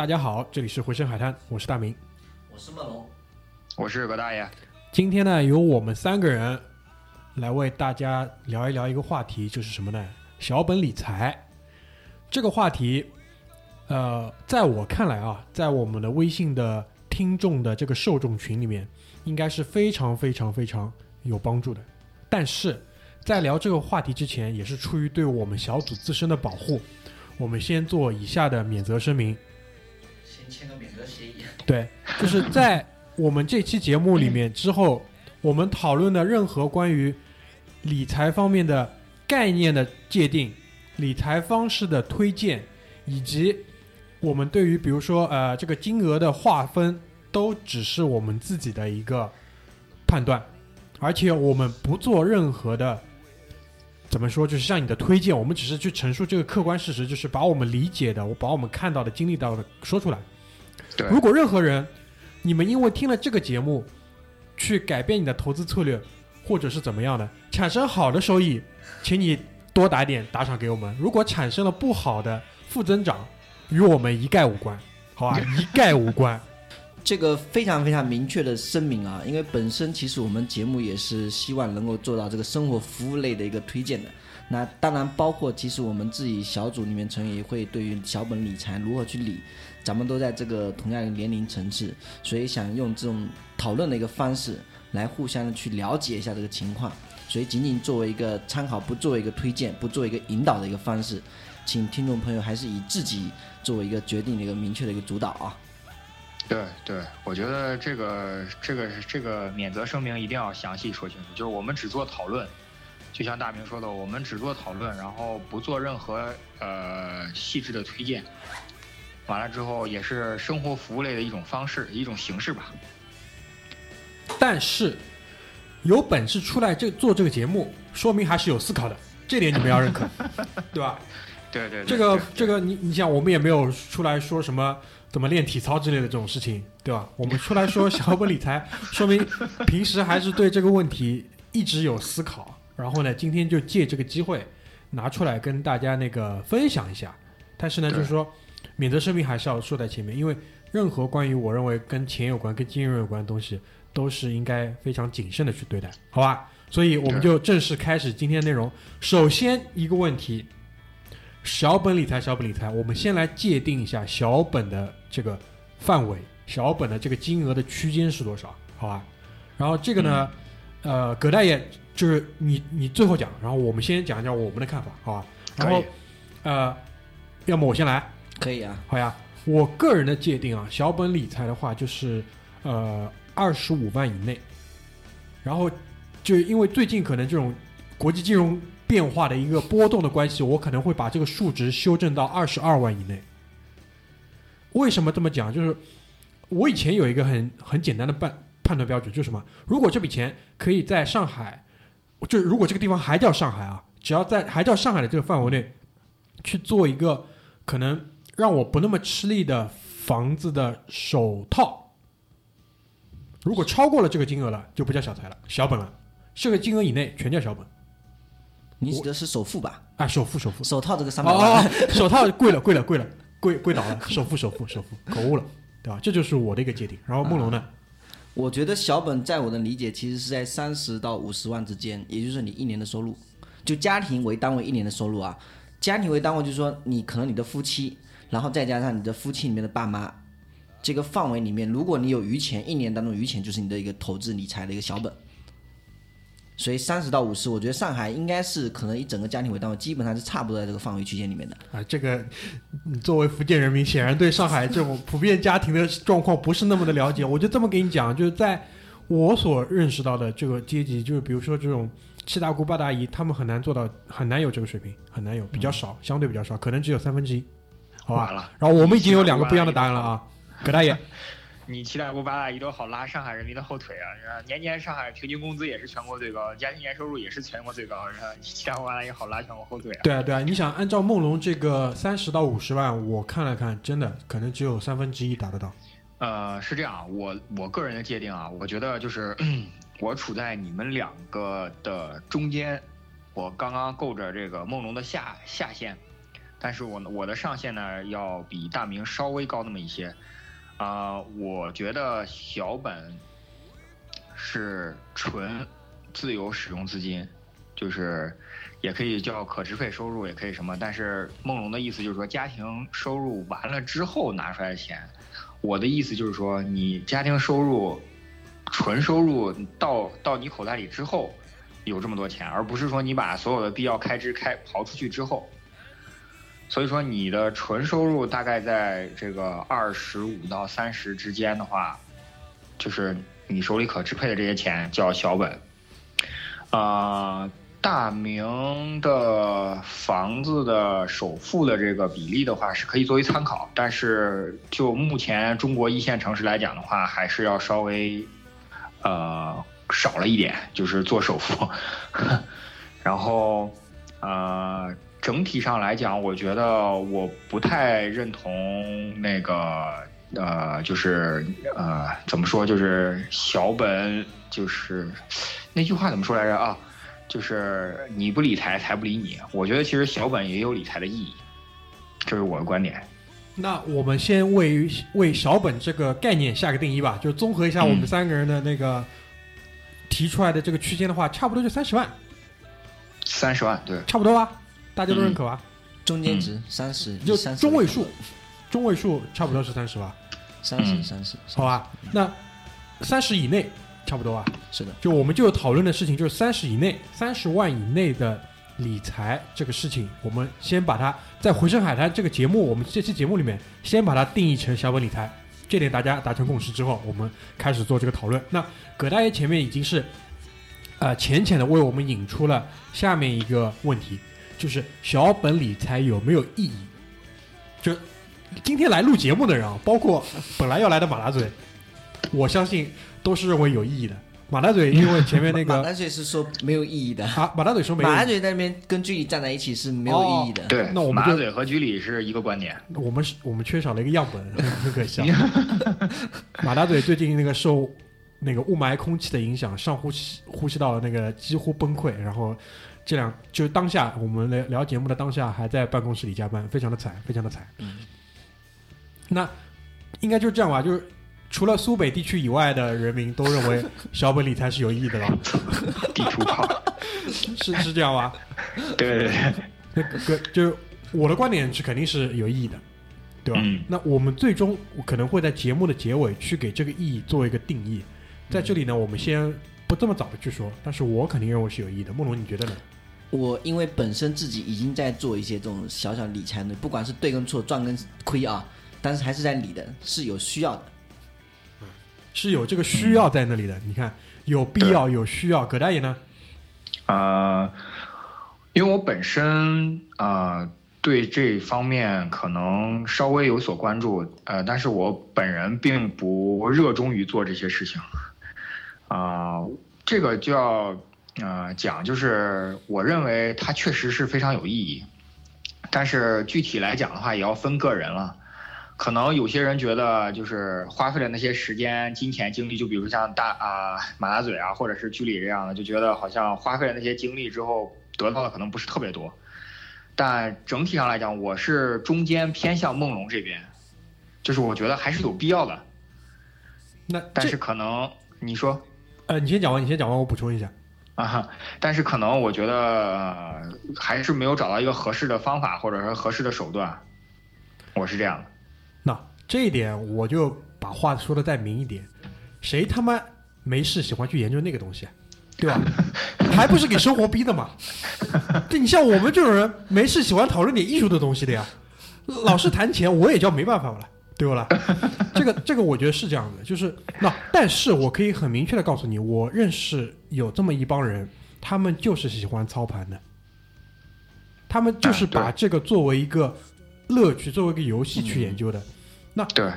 大家好，这里是回声海滩，我是大明。我是梦龙，我是葛大爷，今天呢，由我们三个人来为大家聊一聊一个话题，就是什么呢？小本理财。这个话题，呃，在我看来啊，在我们的微信的听众的这个受众群里面，应该是非常非常非常有帮助的。但是在聊这个话题之前，也是出于对我们小组自身的保护，我们先做以下的免责声明。先签个免责协议。对，就是在我们这期节目里面之后，我们讨论的任何关于理财方面的概念的界定、理财方式的推荐，以及我们对于比如说呃这个金额的划分，都只是我们自己的一个判断，而且我们不做任何的。怎么说？就是像你的推荐，我们只是去陈述这个客观事实，就是把我们理解的、我把我们看到的、经历到的说出来。对如果任何人，你们因为听了这个节目，去改变你的投资策略，或者是怎么样的，产生好的收益，请你多打点打赏给我们。如果产生了不好的负增长，与我们一概无关，好吧？一概无关。这个非常非常明确的声明啊，因为本身其实我们节目也是希望能够做到这个生活服务类的一个推荐的。那当然包括其实我们自己小组里面成员也会对于小本理财如何去理，咱们都在这个同样的年龄层次，所以想用这种讨论的一个方式来互相的去了解一下这个情况。所以仅仅作为一个参考，不作为一个推荐，不作为一个引导的一个方式，请听众朋友还是以自己作为一个决定的一个明确的一个主导啊。对对，我觉得这个这个这个免责声明一定要详细说清楚，就是我们只做讨论，就像大明说的，我们只做讨论，然后不做任何呃细致的推荐。完了之后，也是生活服务类的一种方式，一种形式吧。但是有本事出来这做这个节目，说明还是有思考的，这点你们要认可，对吧？对对对，这个对这个你你想，我们也没有出来说什么怎么练体操之类的这种事情，对吧？我们出来说小本理财，说明平时还是对这个问题一直有思考。然后呢，今天就借这个机会拿出来跟大家那个分享一下。但是呢，就是说免责声明还是要说在前面，因为任何关于我认为跟钱有关、跟金融有关的东西，都是应该非常谨慎的去对待，好吧？所以我们就正式开始今天的内容。首先一个问题，小本理财，小本理财，我们先来界定一下小本的这个范围，小本的这个金额的区间是多少，好吧？然后这个呢，呃，葛大爷就是你你最后讲，然后我们先讲一讲我们的看法，好吧？然后呃，要么我先来，可以啊，好呀，我个人的界定啊，小本理财的话就是呃二十五万以内，然后就因为最近可能这种国际金融变化的一个波动的关系，我可能会把这个数值修正到二十二万以内。为什么这么讲？就是我以前有一个很很简单的判判断标准，就是什么？如果这笔钱可以在上海，就是如果这个地方还叫上海啊，只要在还叫上海的这个范围内去做一个可能让我不那么吃力的房子的首套，如果超过了这个金额了，就不叫小财了，小本了。这个金额以内全叫小本你指的是首付吧？啊，首付首付。首套这个三百万，哦，手套贵了贵了贵了贵贵倒了，首付首付首付，口误 了，对吧？这就是我的一个界定。然后梦龙呢？我觉得小本在我的理解其实是在三十到五十万之间，也就是你一年的收入，就家庭为单位一年的收入啊。家庭为单位就是说你可能你的夫妻，然后再加上你的夫妻里面的爸妈，这个范围里面，如果你有余钱，一年当中余钱就是你的一个投资理财的一个小本。所以三十到五十，我觉得上海应该是可能以整个家庭为单位，基本上是差不多在这个范围区间里面的。啊，这个作为福建人民，显然对上海这种普遍家庭的状况不是那么的了解。我就这么给你讲，就是在我所认识到的这个阶级，就是比如说这种七大姑八大姨，他们很难做到，很难有这个水平，很难有，比较少，相对比较少，可能只有三分之一，好吧？完了，然后我们已经有两个不一样的答案了啊，葛大爷，你七大姑八大姨都好拉上海人民的后腿啊！年年上海平均工资也是全国最高，家庭年收入也是全国最高，是吧？你七大姑八大姨好拉全国后腿啊！对啊对啊，你想按照梦龙这个三十到五十万，我看了看，真的可能只有三分之一达得到。呃，是这样，我我个人的界定啊，我觉得就是 我处在你们两个的中间，我刚刚够着这个梦龙的下下限，但是我我的上限呢要比大明稍微高那么一些，啊、我觉得小本是纯自由使用资金，就是也可以叫可支配收入，也可以什么，但是梦龙的意思就是说家庭收入完了之后拿出来的钱。我的意思就是说，你家庭收入、纯收入到到你口袋里之后，有这么多钱，而不是说你把所有的必要开支开刨出去之后。所以说，你的纯收入大概在这个二十五到三十之间的话，就是你手里可支配的这些钱叫小本。啊、大明的房子的首付的这个比例的话是可以作为参考，但是就目前中国一线城市来讲的话，还是要稍微呃少了一点，就是做首付。然后呃整体上来讲，我觉得我不太认同那个呃就是呃怎么说，就是小本就是那句话怎么说来着啊？就是你不理财，财不理你。我觉得其实小本也有理财的意义，这是我的观点。那我们先为为小本这个概念下个定义吧，就综合一下我们嗯三个人的那个提出来的这个区间的话，差不多就三十万，三十万，对，差不多吧？大家都认可吧？中间值三十，就30中位数，中位数差不多是三十吧？三十嗯三十，好吧？那三十以内差不多啊？是的，就我们就有讨论的事情，就是三十以内、三十万以内的理财这个事情，我们先把它在《回声海滩》这个节目，我们这期节目里面先把它定义成小本理财。这点大家达成共识之后，我们开始做这个讨论。那葛大爷前面已经是呃浅浅的为我们引出了下面一个问题，就是小本理财有没有意义？就今天来录节目的人啊，包括本来要来的马大嘴，我相信都是认为有意义的。马大嘴因为前面那个马大嘴是说没有意义的，啊，马大嘴说没有意义，马大嘴在那边跟居里站在一起是没有意义的。对，那我们马大嘴和居里是一个观点。我们是我们缺少了一个样本，很很可惜啊。马大嘴最近那个受那个雾霾空气的影响，上呼吸呼吸道那个几乎崩溃，然后这两就是当下我们聊聊节目的当下还在办公室里加班，非常的惨，非常的惨。嗯那应该就是这样吧，就是除了苏北地区以外的人民都认为 小本理财是有意义的了，地图炮，是是这样吧？对对对，那个就是我的观点是肯定是有意义的，对吧？嗯那我们最终可能会在节目的结尾去给这个意义做一个定义。在这里呢，我们先不这么早的去说，但是我肯定认为是有意义的。梦龙，你觉得呢？我因为本身自己已经在做一些这种小小理财的，不管是对跟错、赚跟亏啊，但是还是在理的，是有需要的。是有这个需要在那里的。你看，有必要，有需要。葛大爷呢？呃，因为我本身呃对这方面可能稍微有所关注，呃，但是我本人并不热衷于做这些事情。啊、这个就要呃讲，就是我认为它确实是非常有意义，但是具体来讲的话，也要分个人了。可能有些人觉得就是花费了那些时间、金钱、精力，就比如像大啊、马大嘴啊，或者是居里这样的，就觉得好像花费了那些精力之后得到的可能不是特别多。但整体上来讲，我是中间偏向梦龙这边，就是我觉得还是有必要的。那但是可能你说呃，你先讲完，你先讲完，我补充一下。啊哈，但是可能我觉得、呃还是没有找到一个合适的方法或者说合适的手段，我是这样的。那这一点我就把话说的再明一点，谁他妈没事喜欢去研究那个东西啊？对吧？还不是给生活逼的嘛？对 你像我们这种人，没事喜欢讨论点艺术的东西的呀。老是谈钱，我也叫没办法了，对不啦？这个这个，我觉得是这样的，就是那，但是我可以很明确的告诉你，我认识有这么一帮人，他们就是喜欢操盘的，他们就是把啊这个作为一个乐趣，作为一个游戏去研究的。那对，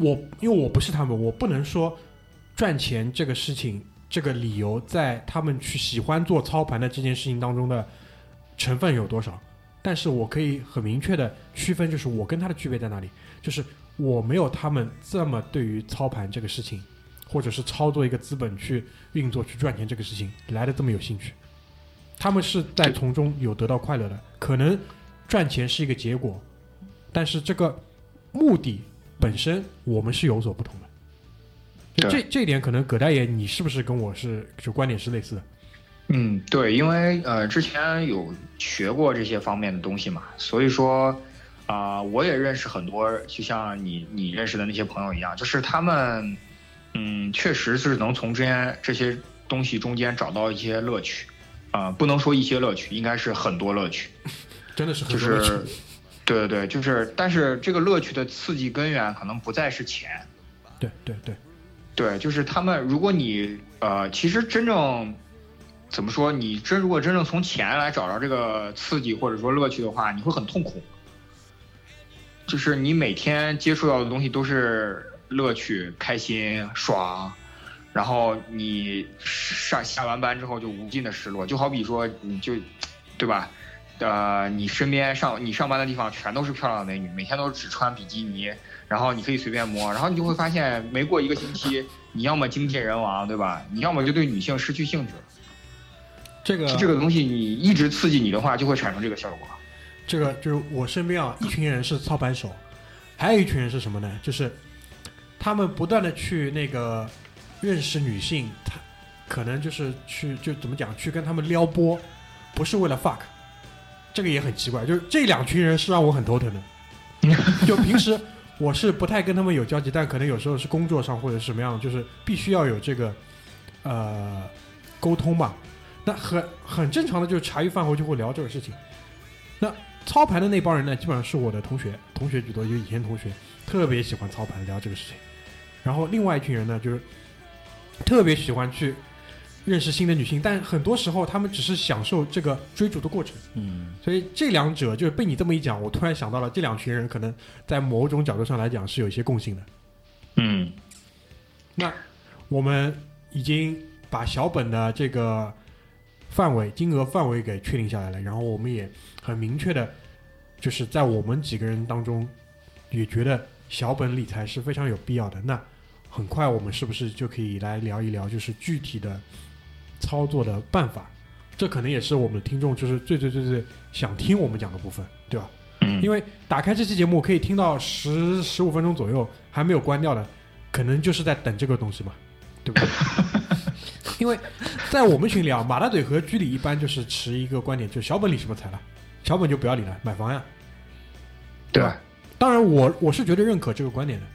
我因为我不是他们，我不能说赚钱这个事情这个理由在他们去喜欢做操盘的这件事情当中的成分有多少，但是我可以很明确的区分，就是我跟他的区别在哪里，就是我没有他们这么对于操盘这个事情，或者是操作一个资本去运作去赚钱这个事情来的这么有兴趣，他们是在从中有得到快乐的，可能赚钱是一个结果，但是这个目的本身我们是有所不同的。就这这一点，可能葛大爷，你是不是跟我是就观点是类似的？嗯，对，因为呃之前有学过这些方面的东西嘛，所以说啊、我也认识很多，就像你你认识的那些朋友一样，就是他们嗯确实是能从这些这些东西中间找到一些乐趣，啊、不能说一些乐趣，应该是很多乐趣。真的是很就多乐趣是，对对对，就是，但是这个乐趣的刺激根源可能不再是钱，对对对，对，就是他们，如果你呃，其实真正怎么说，你真如果真正从钱来找着这个刺激或者说乐趣的话，你会很痛苦。就是你每天接触到的东西都是乐趣、开心、爽，然后你上下完班之后就无尽的失落，就好比说你就，对吧？呃，你身边上你上班的地方全都是漂亮的美女，每天都只穿比基尼，然后你可以随便摸，然后你就会发现，没过一个星期，你要么精尽人亡，对吧？你要么就对女性失去兴致。这个这个东西你一直刺激你的话，就会产生这个效果。这个就是我身边啊，一群人是操盘手，还有一群人是什么呢？就是他们不断的去那个认识女性，他可能就是去就怎么讲，去跟他们撩拨，不是为了 fuck，这个也很奇怪。就是这两群人是让我很头疼的。就平时我是不太跟他们有交集，但可能有时候是工作上或者什么样，就是必须要有这个呃沟通吧。那很很正常的，就是茶余饭后就会聊这个事情。那操盘的那帮人呢，基本上是我的同学，同学居多，就以前同学特别喜欢操盘聊这个事情。然后另外一群人呢，就是特别喜欢去认识新的女性，但很多时候他们只是享受这个追逐的过程。嗯，所以这两者就是被你这么一讲，我突然想到了这两群人可能在某种角度上来讲是有一些共性的。嗯，那我们已经把小本的这个范围、金额范围给确定下来了，然后我们也很明确的，就是在我们几个人当中也觉得小本理财是非常有必要的。那很快我们是不是就可以来聊一聊，就是具体的操作的办法？这可能也是我们的听众就是最最最最想听我们讲的部分，对吧？嗯，因为打开这期节目可以听到十十五分钟左右还没有关掉的，可能就是在等这个东西嘛，对不对？因为在我们群里啊，马大嘴和居里一般就是持一个观点，就是小本理什么财了，小本就不要理了，买房呀。对，吧当然我，我是绝对认可这个观点的。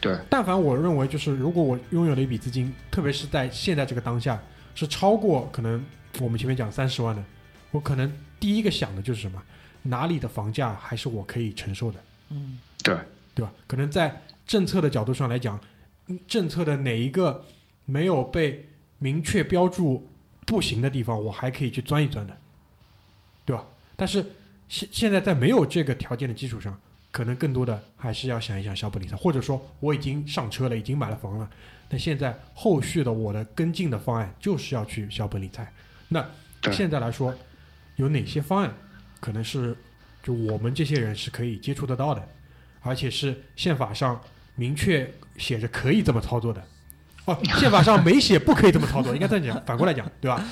对，对，但凡我认为就是，如果我拥有了一笔资金，特别是在现在这个当下，是超过可能我们前面讲三十万的，我可能第一个想的就是什么，哪里的房价还是我可以承受的，嗯对，对吧？可能在政策的角度上来讲，嗯政策的哪一个没有被明确标注不行的地方，我还可以去钻一钻的，对吧？但是现现在在没有这个条件的基础上，可能更多的还是要想一想小本理财，或者说我已经上车了，已经买了房了，那现在后续的我的跟进的方案就是要去小本理财。那现在来说，有哪些方案可能是就我们这些人是可以接触得到的，而且是宪法上明确写着可以这么操作的。哦，宪法上没写不可以这么操作，应该这样讲，反过来讲，对吧？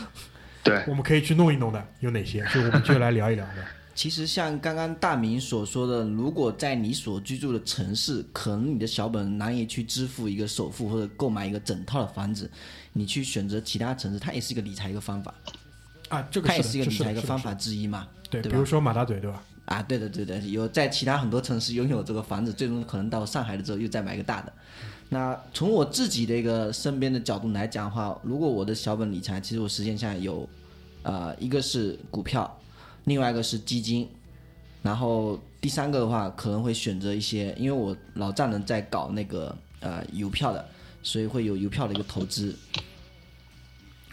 对，我们可以去弄一弄的有哪些？所以我们就来聊一聊的。其实像刚刚大明所说的，如果在你所居住的城市，可能你的小本难以去支付一个首付或者购买一个整套的房子，你去选择其他城市，它也是一个理财一个方法，啊，这个它也是一个理财一个方法之一嘛。对，对比如说马大嘴，对吧？啊，对的对的，有在其他很多城市拥有这个房子，最终可能到上海了之后又再买一个大的。那从我自己的一个身边的角度来讲的话，如果我的小本理财，其实我实现下来有，呃，一个是股票，另外一个是基金，然后第三个的话可能会选择一些，因为我老丈人在搞那个呃邮票的，所以会有邮票的一个投资。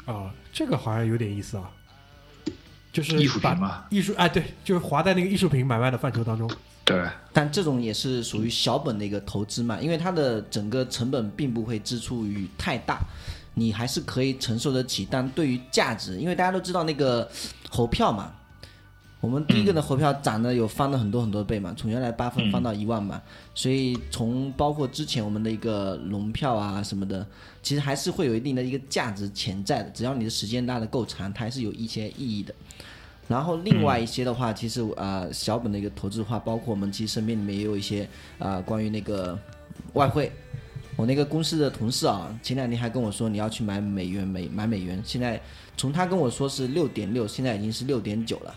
啊，这个好像有点意思啊，就是艺术品嘛，艺术哎，对，就是划在那个艺术品买卖的范畴当中。对，但这种也是属于小本的一个投资嘛，因为它的整个成本并不会支出于太大，你还是可以承受得起。但对于价值，因为大家都知道那个猴票嘛，我们第一个的猴票涨的有翻了很多很多倍嘛，从原来八分嗯翻到一万嘛，所以从包括之前我们的一个龙票啊什么的，其实还是会有一定的一个价值潜在的，只要你的时间拉的够长，它还是有一些意义的。然后另外一些的话，其实呃小本的一个投资的话，包括我们其实身边里面也有一些呃关于那个外汇。我那个公司的同事啊，前两天还跟我说你要去买美元美买美元，现在从他跟我说是六点六，现在已经是六点九了。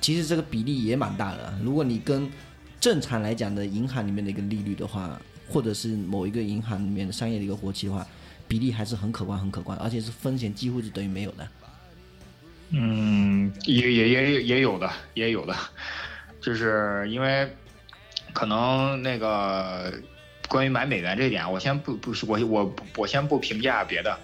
其实这个比例也蛮大的。如果你跟正常来讲的银行里面的一个利率的话，或者是某一个银行里面的商业的一个活期的话，比例还是很可观很可观，而且是风险几乎是等于没有的。嗯，也也也也有的，也有的，就是因为可能那个关于买美元这一点，我先不不是我我我先不评价别的，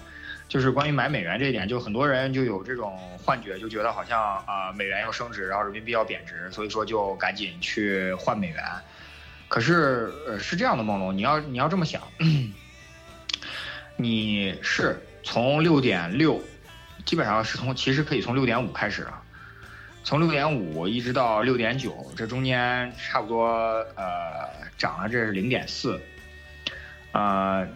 就是关于买美元这一点，就很多人就有这种幻觉，就觉得好像啊、美元要升值，然后人民币要贬值，所以说就赶紧去换美元。可是呃是这样的，梦龙，你要你要这么想，你是从六点六。基本上是从其实可以从六点五开始啊，从六点五一直到六点九，这中间差不多呃涨了，这是零点四。呃，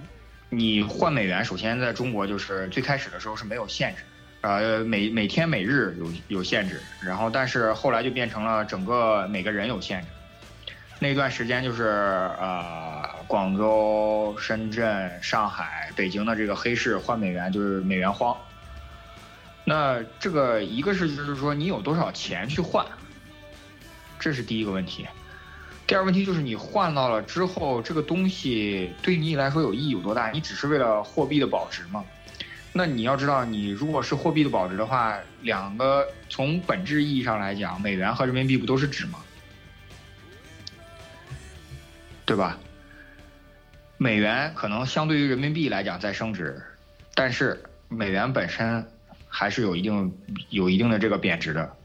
你换美元，首先在中国就是最开始的时候是没有限制，呃每每天每日有有限制，然后但是后来就变成了整个每个人有限制。那段时间就是呃广州、深圳、上海、北京的这个黑市换美元就是美元荒。那这个一个是就是说你有多少钱去换，这是第一个问题。第二个问题就是你换到了之后，这个东西对你来说有意义有多大？你只是为了货币的保值吗？那你要知道，你如果是货币的保值的话，两个从本质意义上来讲，美元和人民币不都是纸吗？对吧？美元可能相对于人民币来讲在升值，但是美元本身。还是有一定有一定的这个贬值的。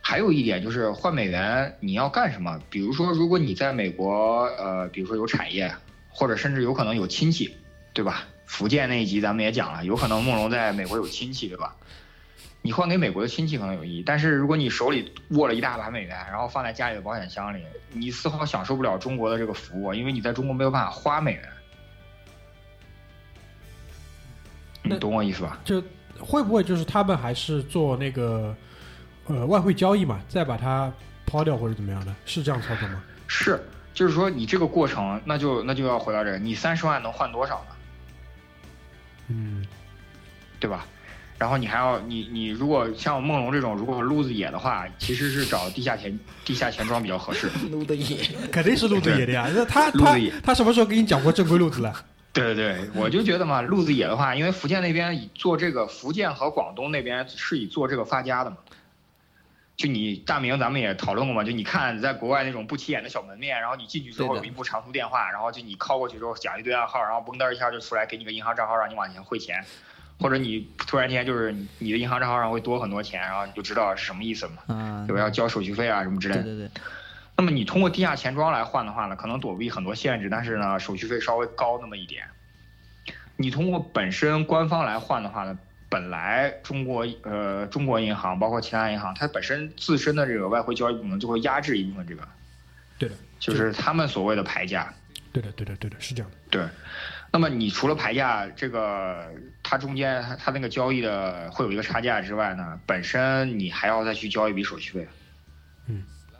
还有一点就是换美元你要干什么？比如说，如果你在美国，呃，比如说有产业，或者甚至有可能有亲戚，对吧？福建那一集咱们也讲了，有可能梦龙在美国有亲戚，对吧？你换给美国的亲戚可能有意义，但是如果你手里握了一大把美元，然后放在家里的保险箱里，你丝毫享受不了中国的这个服务，因为你在中国没有办法花美元。你懂我意思吧？就会不会就是他们还是做那个呃外汇交易嘛，再把它抛掉或者怎么样的？是这样操作吗？是，就是说你这个过程，那就那就要回到这个，你三十万能换多少呢？嗯，对吧？然后你还要你你如果像梦龙这种，如果路子野的话，其实是找地下钱 地下钱庄比较合适。撸子野，肯定是路子野的呀。那他他路子野他什么时候给你讲过正规路子了？对对对，我就觉得嘛，路子野的话，因为福建那边以做这个，福建和广东那边是以做这个发家的嘛。就你大明，咱们也讨论过嘛，就你看在国外那种不起眼的小门面，然后你进去之后有一部长途电话，然后就你靠过去之后讲一堆暗号，然后嘣噔一下就出来给你个银行账号让你往前汇钱，或者你突然间就是你的银行账号上会多很多钱，然后你就知道是什么意思了嘛，啊，对吧？要交手续费啊什么之类的。对对对，那么你通过地下钱庄来换的话呢，可能躲避很多限制，但是呢，手续费稍微高那么一点。你通过本身官方来换的话呢，本来中国呃中国银行包括其他银行，它本身自身的这个外汇交易部门就会压制一部分这个，对的，就是他们所谓的牌价。对的，对的，对的，是这样的。对，那么你除了牌价这个，它中间它它那个交易的会有一个差价之外呢，本身你还要再去交一笔手续费。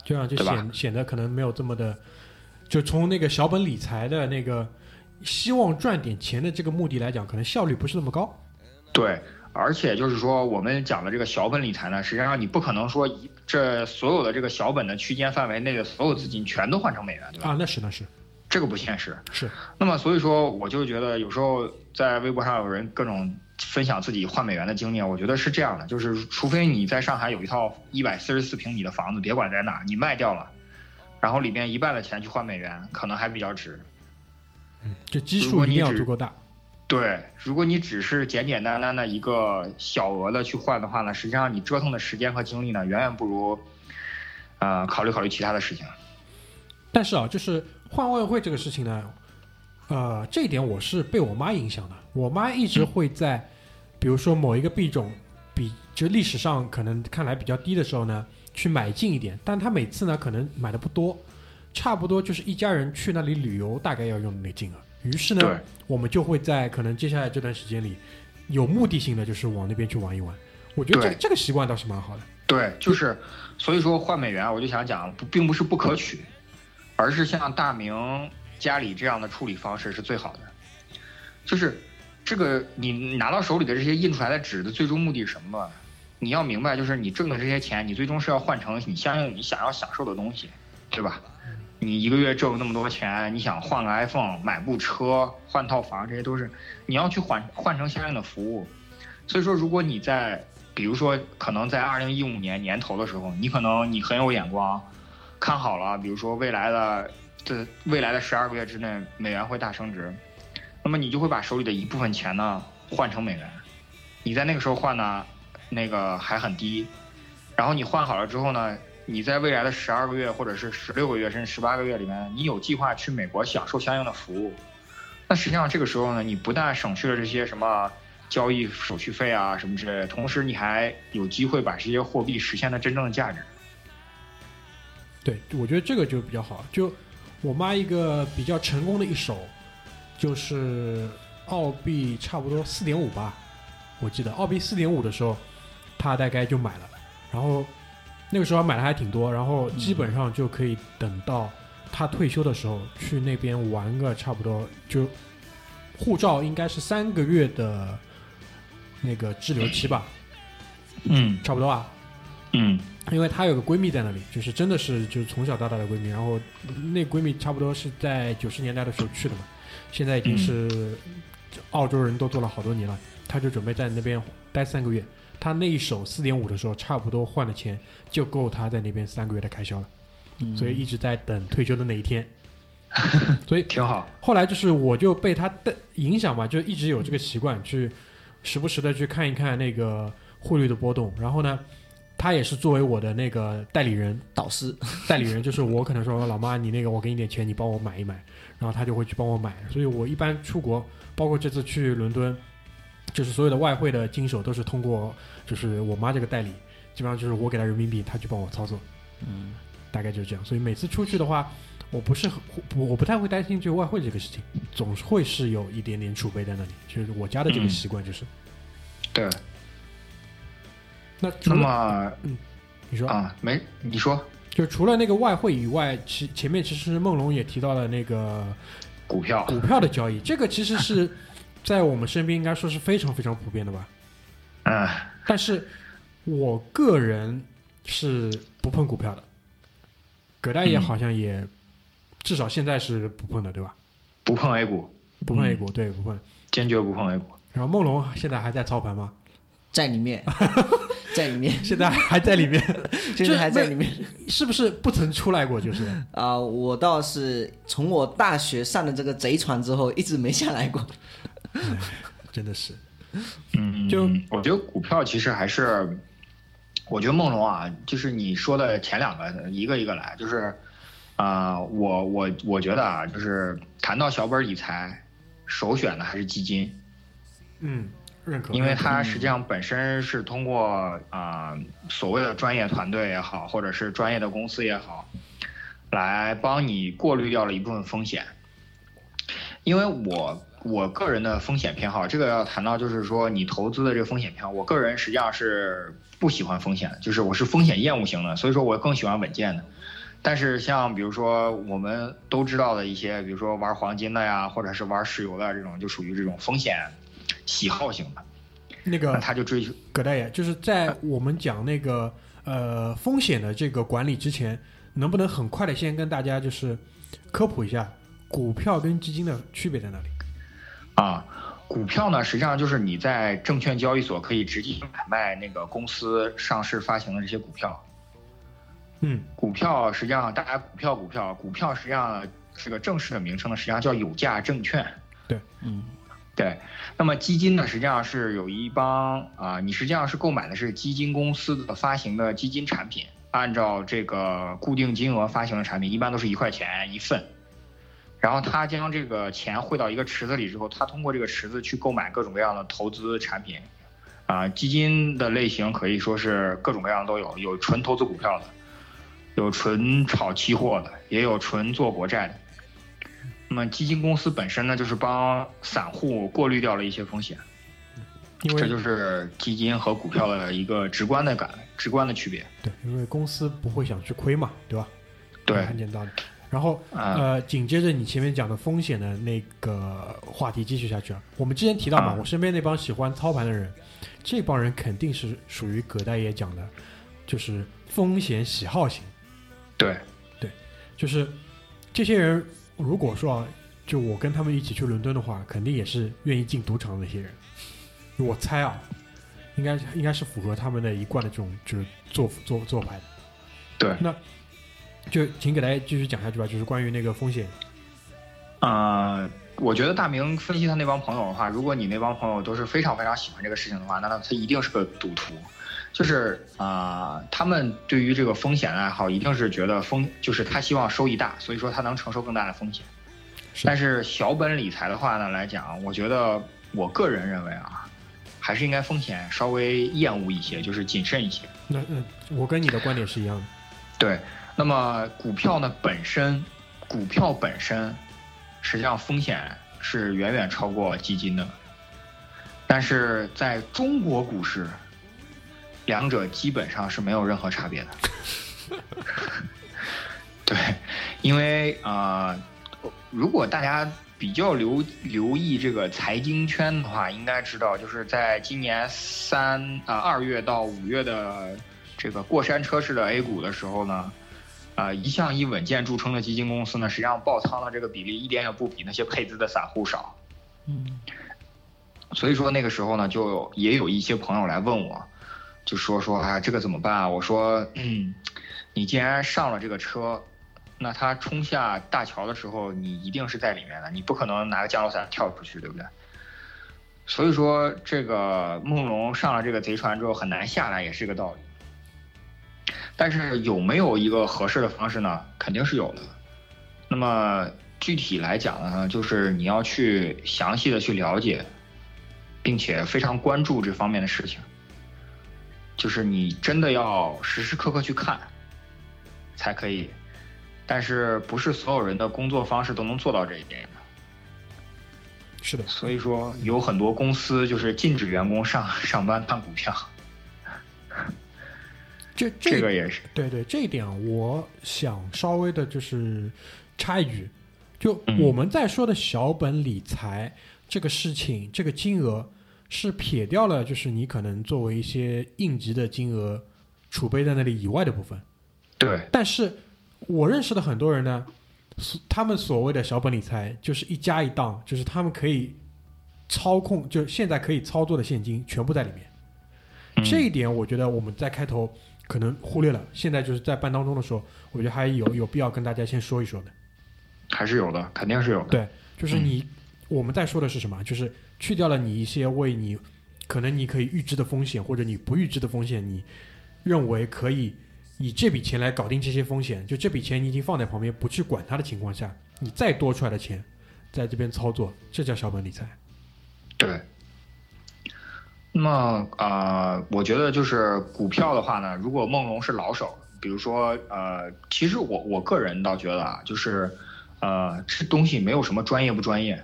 这样就显显得可能没有这么的，就从那个小本理财的那个希望赚点钱的这个目的来讲，可能效率不是那么高。对，而且就是说，我们讲的这个小本理财呢，实际上你不可能说一这所有的这个小本的区间范围内的所有资金全都换成美元，对吧？啊，那是那是这个不现实。是，那么所以说，我就觉得有时候在微博上有人各种分享自己换美元的经历，我觉得是这样的，就是除非你在上海有一套一百四十四平米的房子，别管在哪，你卖掉了，然后里面一半的钱去换美元，可能还比较值。嗯，这基数一定要足够大。对，如果你只是简简单单的一个小额的去换的话呢，实际上你折腾的时间和精力呢，远远不如，呃，考虑考虑其他的事情。但是啊，就是换外汇这个事情呢，呃，这一点我是被我妈影响的。我妈一直会在，比如说某一个币种比就历史上可能看来比较低的时候呢，去买进一点，但她每次呢可能买的不多，差不多就是一家人去那里旅游大概要用的那金额。于是呢，我们就会在可能接下来这段时间里，有目的性的就是往那边去玩一玩。我觉得这个这个习惯倒是蛮好的。对，就是，所以说换美元，我就想讲，不并不是不可取，而是像大明家里这样的处理方式是最好的。就是这个你拿到手里的这些印出来的纸的最终目的是什么？你要明白，就是你挣的这些钱，你最终是要换成你相应你想要享受的东西，对吧？你一个月挣那么多钱，你想换个 iPhone、买部车、换套房，这些都是你要去换换成相应的服务。所以说，如果你在比如说，可能在二零一五年年头的时候，你可能你很有眼光，看好了，比如说未来的这未来的十二个月之内，美元会大升值，那么你就会把手里的一部分钱呢换成美元，你在那个时候换呢，那个还很低，然后你换好了之后呢，你在未来的十二个月或者是十六个月甚至十八个月里面，你有计划去美国享受相应的服务，那实际上这个时候呢，你不但省去了这些什么。交易手续费啊什么之类的，同时你还有机会把这些货币实现了真正的价值。对，我觉得这个就比较好。就我妈一个比较成功的一手，就是澳币差不多四点五吧，我记得。澳币四点五的时候，她大概就买了，然后那个时候买的还挺多，然后基本上就可以等到她退休的时候去那边玩个差不多，就护照应该是三个月的那个滞留期吧，嗯。差不多啊。嗯因为她有个闺蜜在那里，就是真的是就是从小到大的闺蜜，然后那闺蜜差不多是在九十年代的时候去的嘛，现在已经是澳洲人都做了好多年了，她就准备在那边待三个月。她那一手四点五的时候，差不多换的钱就够她在那边三个月的开销了，嗯所以一直在等退休的那一天。所以挺好。后来就是我就被她的影响嘛，就一直有这个习惯，去时不时的去看一看那个汇率的波动。然后呢，他也是作为我的那个代理人，导师，代理人就是我可能说老妈，你那个我给你点钱，你帮我买一买，然后他就会去帮我买。所以我一般出国，包括这次去伦敦，就是所有的外汇的经手都是通过就是我妈这个代理，基本上就是我给他人民币，他去帮我操作。嗯，大概就是这样。所以每次出去的话，我不是很我我不太会担心这个外汇这个事情，总是会是有一点点储备在那里。就是我家的这个嗯习惯就是。对，那那么，嗯你说，啊，没你说就除了那个外汇以外，其前面其实梦龙也提到了那个股票，股票的交易，这个其实是 在我们身边应该说是非常非常普遍的吧。嗯，但是我个人是不碰股票的，葛大爷嗯好像也、至少现在是不碰的，对吧？不碰 A 股，不碰 A 股，对，不碰。坚决不碰 A 股。然后梦龙现在还在操盘吗？在里面，在里面，现在还在里面，现在还在里面是不是不曾出来过？就是啊、我倒是从我大学上的这个贼船之后，一直没下来过。真的是，嗯，就我觉得股票其实还是，我觉得梦龙啊，就是你说的前两个一个一个来，就是啊、我我我觉得啊，就是谈到小本理财，首选的还是基金。嗯，认可，因为它嗯实际上本身是通过啊、所谓的专业团队也好，或者是专业的公司也好，来帮你过滤掉了一部分风险。因为我我个人的风险偏好，这个要谈到就是说你投资的这个风险偏好，我个人实际上是不喜欢风险的，就是我是风险厌恶型的，所以说我更喜欢稳健的。但是像比如说我们都知道的一些，比如说玩黄金的呀，或者是玩石油的这种，就属于这种风险喜好型的。那个那他就追求葛大爷，就是在我们讲那个呃风险的这个管理之前，能不能很快的先跟大家就是科普一下股票跟基金的区别在哪里？啊，股票呢，实际上就是你在证券交易所可以直接买卖那个公司上市发行的这些股票。嗯，股票实际上大家股票股票股票实际上是个正式的名称呢，实际上叫有价证券。对嗯，对，那么基金呢，实际上是有一帮啊、你实际上是购买的是基金公司的发行的基金产品，按照这个固定金额发行的产品，一般都是一块钱一份。然后他将这个钱汇到一个池子里之后，他通过这个池子去购买各种各样的投资产品，啊、基金的类型可以说是各种各样都有，有纯投资股票的，有纯炒期货的，也有纯做国债的。那么基金公司本身呢，就是帮散户过滤掉了一些风险，因为这就是基金和股票的一个直观的感、直观的区别。对，因为公司不会想去亏嘛，对吧？对很简单的。然后啊呃，紧接着你前面讲的风险的那个话题继续下去啊。我们之前提到嘛，啊我身边那帮喜欢操盘的人，这帮人肯定是属于葛大爷讲的，就是风险喜好型。对对，就是这些人，如果说啊，就我跟他们一起去伦敦的话，肯定也是愿意进赌场的那些人。我猜啊，应该应该是符合他们的一贯的这种就是做做做派的。对，就请给大家继续讲下去吧，就是关于那个风险。呃，我觉得大明分析他那帮朋友的话，如果你那帮朋友都是非常非常喜欢这个事情的话，那他一定是个赌徒。就是啊、他们对于这个风险的爱好，一定是觉得风，就是他希望收益大，所以说他能承受更大的风险。是但是小本理财的话呢来讲，我觉得我个人认为啊，还是应该风险稍微厌恶一些，就是谨慎一些。那嗯，我跟你的观点是一样的。对，那么股票呢本身，股票本身实际上风险是远远超过基金的，但是在中国股市，两者基本上是没有任何差别的。对，因为啊、呃如果大家比较留留意这个财经圈的话，应该知道，就是在今年三啊二月到五月的这个过山车式的 A 股的时候呢，啊、一向以稳健著称的基金公司呢，实际上爆仓的这个比例一点也不比那些配资的散户少。嗯，所以说那个时候呢，就也有一些朋友来问我，就说说啊，这个怎么办啊？我说，嗯，你既然上了这个车，那他冲下大桥的时候，你一定是在里面的，你不可能拿个降落伞跳出去，对不对？所以说，这个梦龙上了这个贼船之后很难下来，也是个道理。但是有没有一个合适的方式呢？肯定是有的。那么具体来讲呢，就是你要去详细的去了解，并且非常关注这方面的事情。就是你真的要时时刻刻去看，才可以。但是不是所有人的工作方式都能做到这一点的。是的，所以说有很多公司就是禁止员工上 上班看股票，这这这个也是对对，这一点啊，我想稍微的就是插一句，就嗯我们在说的小本理财这个事情，这个金额是撇掉了，就是你可能作为一些应急的金额储备在那里以外的部分。对但是我认识的很多人呢，他们所谓的小本理财就是一家一档，就是他们可以操控，就现在可以操作的现金全部在里面。嗯这一点我觉得我们在开头可能忽略了，现在就是在办当中的时候，我觉得还有有必要跟大家先说一说的。还是有的，肯定是有的。对，就是你、我们在说的是什么？就是去掉了你一些为你可能你可以预知的风险，或者你不预知的风险，你认为可以以这笔钱来搞定这些风险，就这笔钱你已经放在旁边不去管它的情况下，你再多出来的钱在这边操作，这叫小本理财。对。那么呃，我觉得就是股票的话呢，如果梦龙是老手，比如说呃，其实我我个人倒觉得啊，就是呃，这东西没有什么专业不专业，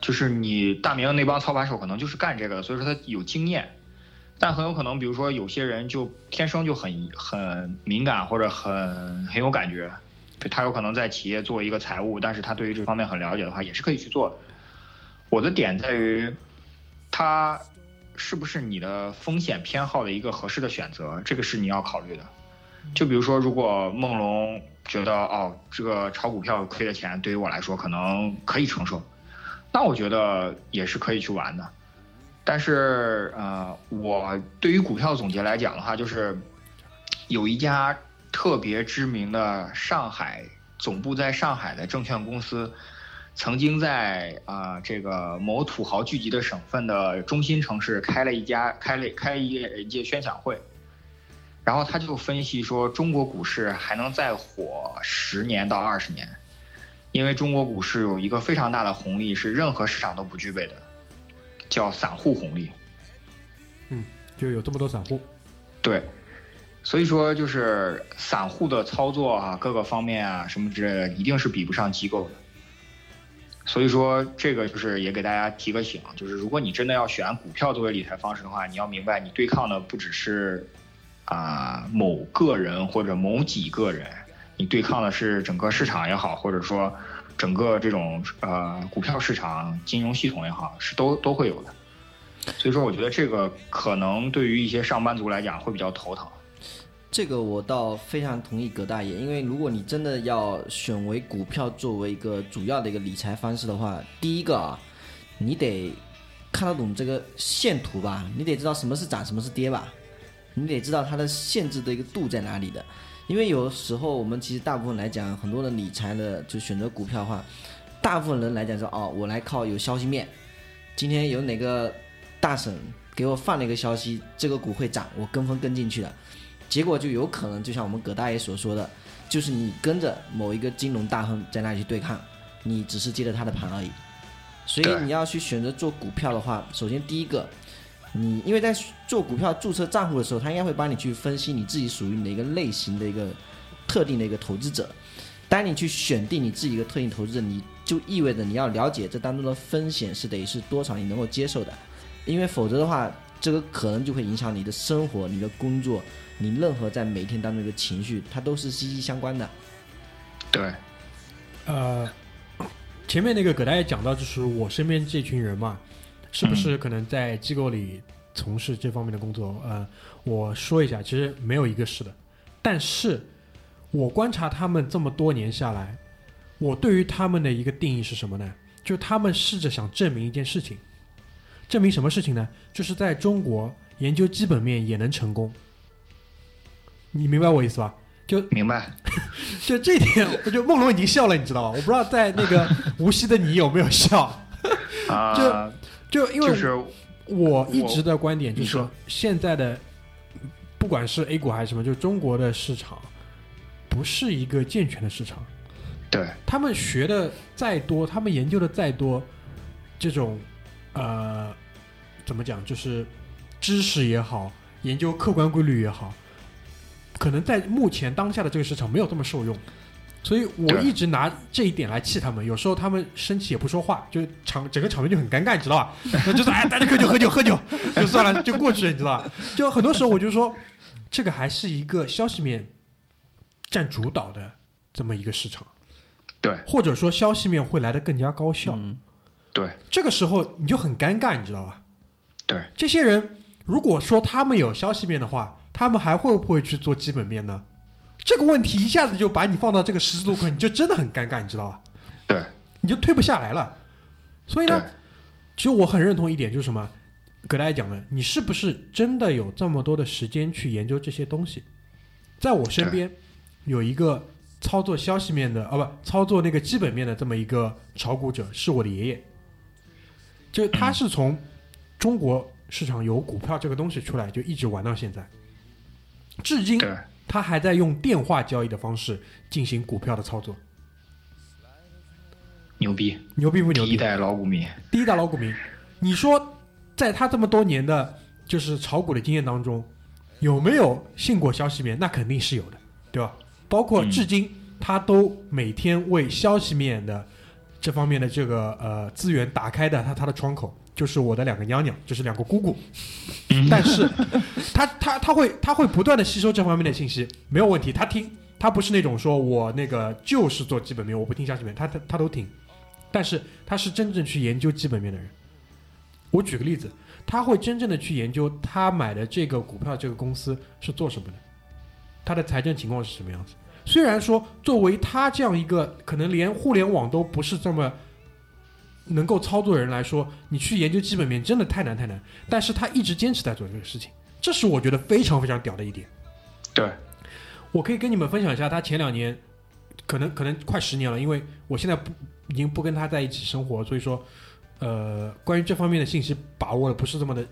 就是你大明那帮操盘手可能就是干这个的，所以说他有经验，但很有可能，比如说有些人就天生就很很敏感或者很很有感觉，他有可能在企业做一个财务，但是他对于这方面很了解的话，也是可以去做的。我的点在于，他是不是你的风险偏好的一个合适的选择，这个是你要考虑的。就比如说，如果梦龙觉得哦，这个炒股票亏的钱对于我来说可能可以承受，那我觉得也是可以去玩的。但是呃，我对于股票总结来讲的话，就是有一家特别知名的上海总部在上海的证券公司，曾经在啊、这个某土豪聚集的省份的中心城市开了一家开了开一一届宣讲会。然后他就分析说，中国股市还能再火十年到二十年，因为中国股市有一个非常大的红利，是任何市场都不具备的，叫散户红利。嗯就有这么多散户，对，所以说就是散户的操作啊，各个方面啊什么之类的，一定是比不上机构的。所以说这个就是也给大家提个醒，就是如果你真的要选股票作为理财方式的话，你要明白你对抗的不只是啊、某个人或者某几个人，你对抗的是整个市场也好，或者说整个这种呃股票市场、金融系统也好，是都都会有的。所以说，我觉得这个可能对于一些上班族来讲会比较头疼。这个我倒非常同意葛大爷，因为如果你真的要选为股票作为一个主要的一个理财方式的话，第一个啊，你得看得懂这个线图吧，你得知道什么是涨，什么是跌吧，你得知道它的限制的一个度在哪里的。因为有时候我们其实大部分来讲，很多人理财的就选择股票的话，大部分人来讲说哦，我来靠有消息面，今天有哪个大省给我放了一个消息，这个股会涨，我跟风跟进去了。结果就有可能就像我们葛大爷所说的，就是你跟着某一个金融大亨在那里去对抗，你只是接着他的盘而已。所以你要去选择做股票的话，首先第一个，你因为在做股票注册账户的时候，他应该会帮你去分析你自己属于你的一个类型的一个特定的一个投资者。当你去选定你自己一个特定投资者，你就意味着你要了解这当中的风险是得是多少你能够接受的，因为否则的话，这个可能就会影响你的生活、你的工作、你任何在每天当中的一个情绪，它都是息息相关的。对，呃，前面那个葛大爷讲到，就是我身边这群人嘛，是不是可能在机构里从事这方面的工作？呃，我说一下，其实没有一个是的，但是我观察他们这么多年下来，我对于他们的一个定义是什么呢？就是他们试着想证明一件事情，证明什么事情呢？就是在中国研究基本面也能成功。你明白我意思吧？就明白。就这点，我就梦龙已经笑了，你知道吧？我不知道在那个无锡的你有没有笑？啊、就因为就是我一直的观点就是说，现在的不管是 A 股还是什么，就中国的市场不是一个健全的市场。对他们学的再多，他们研究的再多，这种呃，怎么讲，就是知识也好，研究客观规律也好，可能在目前当下的这个市场没有这么受用。所以我一直拿这一点来气他们，有时候他们生气也不说话，就场整个场面就很尴尬，你知道吧？那就是哎，大家喝酒喝酒喝酒，就算了，就过去了，你知道吧？就很多时候我就说，这个还是一个消息面占主导的这么一个市场。对或者说消息面会来的更加高效。嗯，对这个时候你就很尴尬，你知道吧？对，这些人如果说他们有消息面的话，他们还会不会去做基本面呢？这个问题一下子就把你放到这个十字路口，你就真的很尴尬，你知道吧？对你就退不下来了。所以呢，其实我很认同一点，就是什么？给大家讲的，你是不是真的有这么多的时间去研究这些东西？在我身边有一个操作消息面的，啊不，操作那个基本面的这么一个炒股者，是我的爷爷。就他是从中国市场有股票这个东西出来，就一直玩到现在，至今对他还在用电话交易的方式进行股票的操作，牛逼，牛逼不牛逼？第一代老股民。第一代老股民，你说在他这么多年的就是炒股的经验当中，有没有信过消息面？那肯定是有的，对吧？包括嗯至今，他都每天为消息面的这方面的这个呃资源打开的他他的窗口，就是我的两个娘娘，就是两个姑姑。但是他他他会他会不断的吸收这方面的信息，没有问题，他听。他不是那种说我那个就是做基本面，我不听消息面，他他他都听。但是他是真正去研究基本面的人。我举个例子，他会真正的去研究他买的这个股票这个公司是做什么的，他的财政情况是什么样子。虽然说作为他这样一个可能连互联网都不是这么能够操作的人来说，你去研究基本面真的太难太难。但是他一直坚持在做这个事情，这是我觉得非常非常屌的一点。对，我可以跟你们分享一下他前两年，可能可能快十年了，因为我现在不已经不跟他在一起生活，所以说，呃，关于这方面的信息把握的不是这么的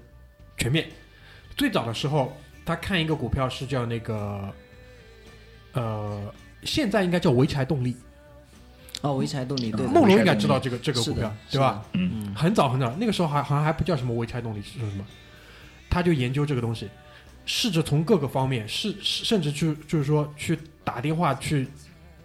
全面。最早的时候，他看一个股票是叫那个，呃，现在应该叫潍柴动力，哦，潍柴动力，对，梦龙应该知道这个这个股票，对吧？？嗯嗯，很早很早，那个时候还好像还不叫什么潍柴动力，是什么？他就研究这个东西，试着从各个方面，是是甚至去就是说去打电话去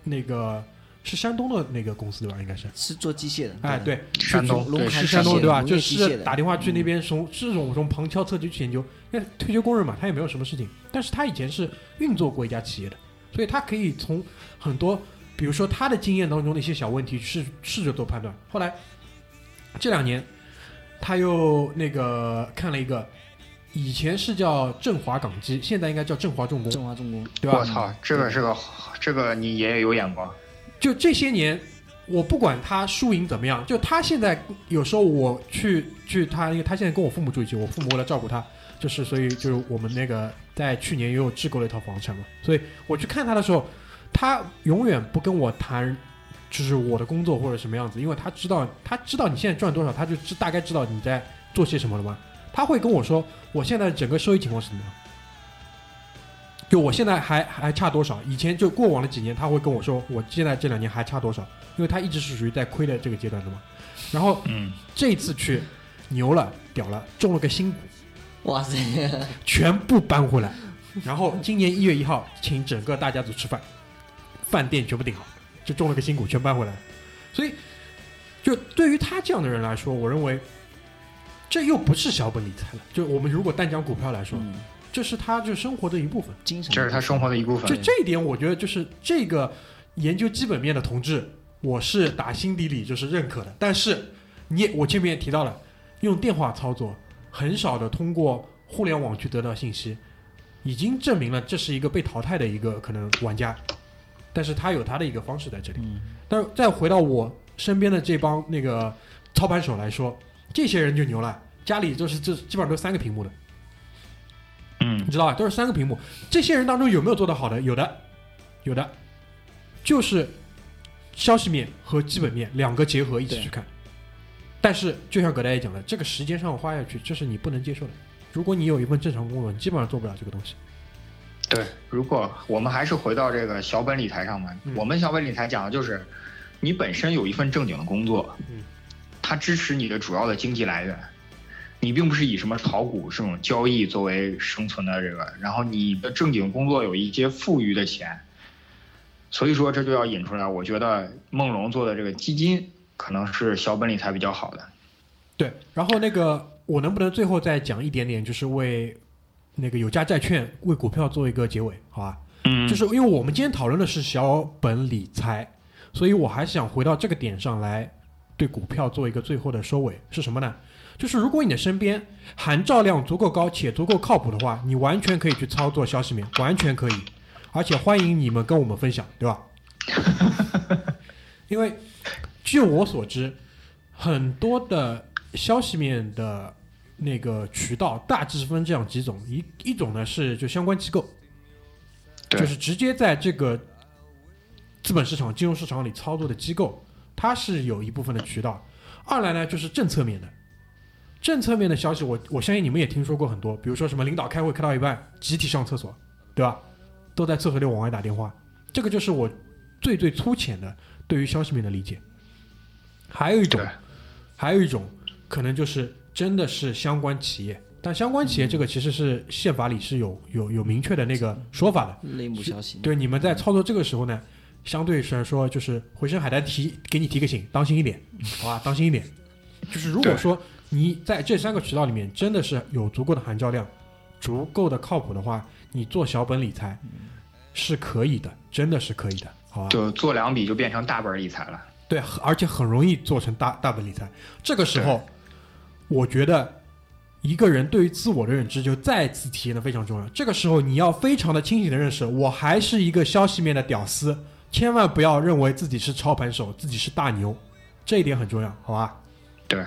那个是山东的那个公司对吧？应该是，是做机械的。哎，对，山东是山东对吧？就是打电话去那边从这种从旁敲侧击去研究，因为退休工人嘛，他也没有什么事情，但是他以前是运作过一家企业的，所以他可以从很多，比如说他的经验当中的一些小问题试试着做判断。后来这两年他又那个看了一个，以前是叫振华港机，现在应该叫振华重工，振华重工，对吧？我操，这个是个这个你爷爷有眼光，就这些年，我不管他输赢怎么样，就他现在有时候我去去他，因为他现在跟我父母住一起，我父母为了照顾他，就是所以就是我们那个在去年也有置购了一套房产嘛，所以我去看他的时候，他永远不跟我谈。就是我的工作或者什么样子，因为他知道，他知道你现在赚多少，他就知大概知道你在做些什么了嘛。他会跟我说，我现在整个收益情况是怎么样，就我现在还还差多少？以前就过往的几年，他会跟我说，我现在这两年还差多少？因为他一直是属于在亏的这个阶段的嘛。然后嗯，这次去牛了，屌了，中了个新股，哇塞，全部搬回来。然后今年一月一号，请整个大家族吃饭，饭店全部订好，就中了个新股，全搬回来。所以，就对于他这样的人来说，我认为这又不是小本理财了。就我们如果单讲股票来说，嗯，这是他就生活的一部分。精神，这是他生活的一部分就。这一点，我觉得就是这个研究基本面的同志，我是打心底里就是认可的。但是你也我前面也提到了，用电话操作，很少的通过互联网去得到信息，已经证明了这是一个被淘汰的一个可能玩家。但是他有他的一个方式在这里。嗯，但是再回到我身边的这帮那个操盘手来说，这些人就牛了，家里就是这基本上都三个屏幕的。嗯你知道吧？都是三个屏幕。这些人当中有没有做得好的？有的，有的，就是消息面和基本面两个结合一起去看。但是就像葛大爷讲的，这个时间上花下去，这是你不能接受的。如果你有一份正常工作，你基本上做不了这个东西。对，如果我们还是回到这个小本理财上面，嗯。我们小本理财讲的就是，你本身有一份正经的工作，嗯，它支持你的主要的经济来源，你并不是以什么炒股这种交易作为生存的这个，然后你的正经工作有一些富余的钱，所以说这就要引出来，我觉得梦龙做的这个基金可能是小本理财比较好的。对，然后那个我能不能最后再讲一点点，就是为那个有价债券、为股票做一个结尾，好吧？嗯就是因为我们今天讨论的是小本理财，所以我还是想回到这个点上来，对股票做一个最后的收尾是什么呢？就是如果你的身边含照量足够高且足够靠谱的话，你完全可以去操作消息面，完全可以，而且欢迎你们跟我们分享，对吧？因为据我所知，很多的消息面的那个渠道大致分这样几种，一一种呢是就相关机构，就是直接在这个资本市场、金融市场里操作的机构，它是有一部分的渠道。二来呢就是政策面的，政策面的消息我，我相信你们也听说过很多，比如说什么领导开会开到一半集体上厕所，对吧？都在厕所里往外打电话，这个就是我最最粗浅的对于消息面的理解。还有一种，还有一种可能就是真的是相关企业，但相关企业这个其实是宪法里是有有有明确的那个说法的。类目消息，对，你们在操作这个时候呢，相对来说就是回声海苔提给你提个醒，当心一点，好吧，当心一点。就是如果说你在这三个渠道里面真的是有足够的含教量，足够的靠谱的话，你做小本理财是可以的，真的是可以的，好吧？就做两笔就变成大本理财了。对，而且很容易做成大大本理财。这个时候，我觉得一个人对于自我的认知就再次体现的非常重要。这个时候你要非常的清醒的认识，我还是一个消息面的屌丝，千万不要认为自己是操盘手，自己是大牛，这一点很重要，好吧？对，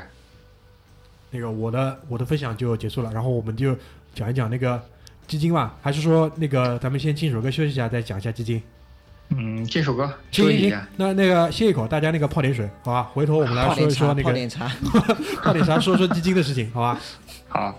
那个我的我的分享就结束了，然后我们就讲一讲那个基金吧，还是说那个咱们先进首歌休息一下，再讲一下基金。嗯，这首歌行行行那那个歇一口，大家那个泡点水，好吧？回头我们来说一说那个泡点茶。泡点茶，说说基金的事情，好吧？好，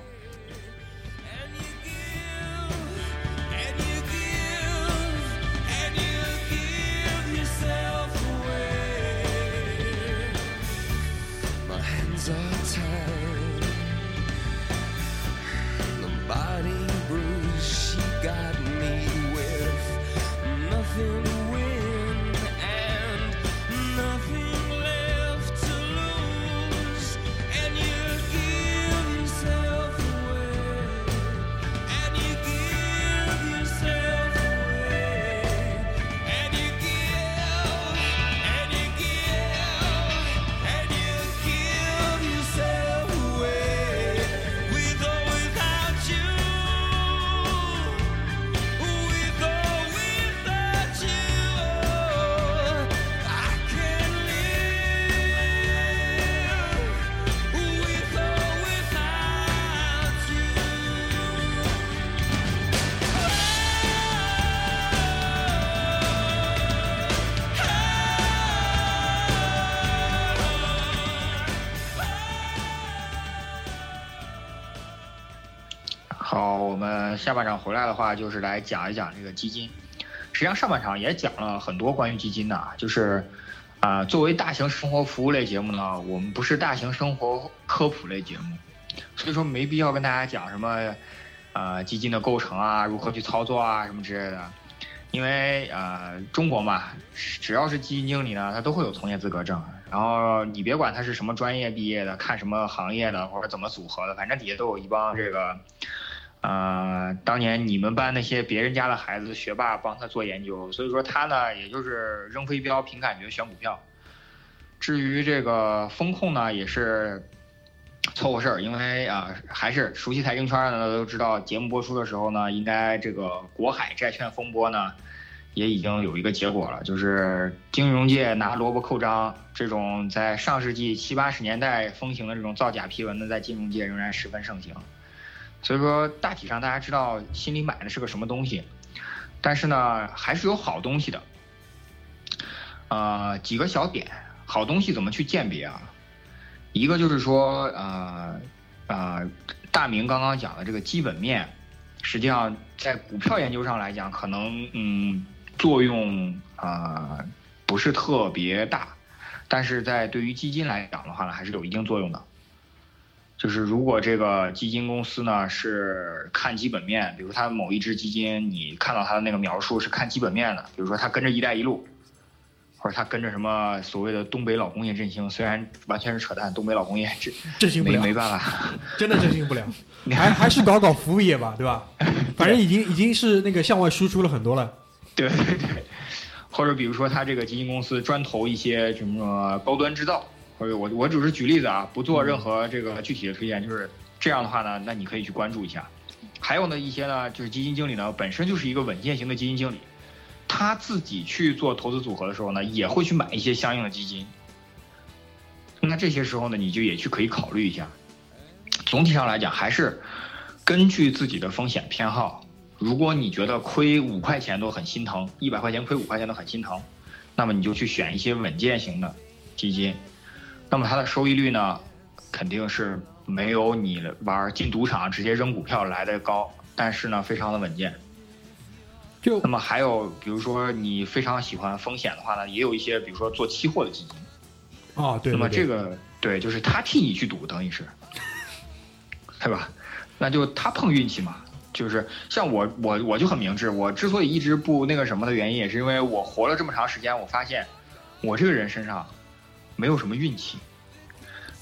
回来的话，就是来讲一讲这个基金。实际上上半场也讲了很多关于基金的啊，就是啊、作为大型生活服务类节目呢，我们不是大型生活科普类节目，所以说没必要跟大家讲什么呃基金的构成啊，如何去操作啊什么之类的。因为呃中国嘛，只要是基金经理呢，他都会有从业资格证。然后你别管他是什么专业毕业的，看什么行业的，或者怎么组合的，反正底下都有一帮这个，呃，当年你们班那些别人家的孩子学霸帮他做研究，所以说他呢，也就是扔飞镖凭感觉选股票。至于这个风控呢，也是凑合事儿，因为啊、还是熟悉财经圈的都知道，节目播出的时候呢，应该这个国海债券风波呢，也已经有一个结果了，就是金融界拿萝卜扣章，这种在上世纪七八十年代风行的这种造假批文呢，在金融界仍然十分盛行。所以说，大体上大家知道心里买的是个什么东西，但是呢，还是有好东西的。呃，几个小点，好东西怎么去鉴别啊？一个就是说，呃，呃，大明刚刚讲的这个基本面，实际上在股票研究上来讲，可能嗯作用啊、不是特别大，但是在对于基金来讲的话呢，还是有一定作用的。就是如果这个基金公司呢是看基本面，比如它某一只基金，你看到它的那个描述是看基本面的，比如说它跟着“一带一路”，或者它跟着什么所谓的东北老工业振兴，虽然完全是扯淡，东北老工业振振兴不了，没没办法，真的振兴不了，你还 还是搞搞服务业吧，对吧？反正已经已经是那个向外输出了很多了。对对对，或者比如说它这个基金公司专投一些什么高端制造，我我只是举例子啊，不做任何这个具体的推荐，就是这样的话呢，那你可以去关注一下。还有呢一些呢，就是基金经理呢本身就是一个稳健型的基金经理，他自己去做投资组合的时候呢，也会去买一些相应的基金。那这些时候呢，你就也去可以考虑一下。总体上来讲，还是根据自己的风险偏好。如果你觉得亏五块钱都很心疼，一百块钱亏五块钱都很心疼，那么你就去选一些稳健型的基金。那么它的收益率呢，肯定是没有你玩进赌场直接扔股票来的高，但是呢，非常的稳健。就那么还有，比如说你非常喜欢风险的话呢，也有一些，比如说做期货的基金。哦，对那么这个对，就是他替你去赌，等于是，对吧？那就他碰运气嘛。就是像我，我我就很明智。我之所以一直不那个什么的原因，也是因为我活了这么长时间，我发现我这个人身上没有什么运气。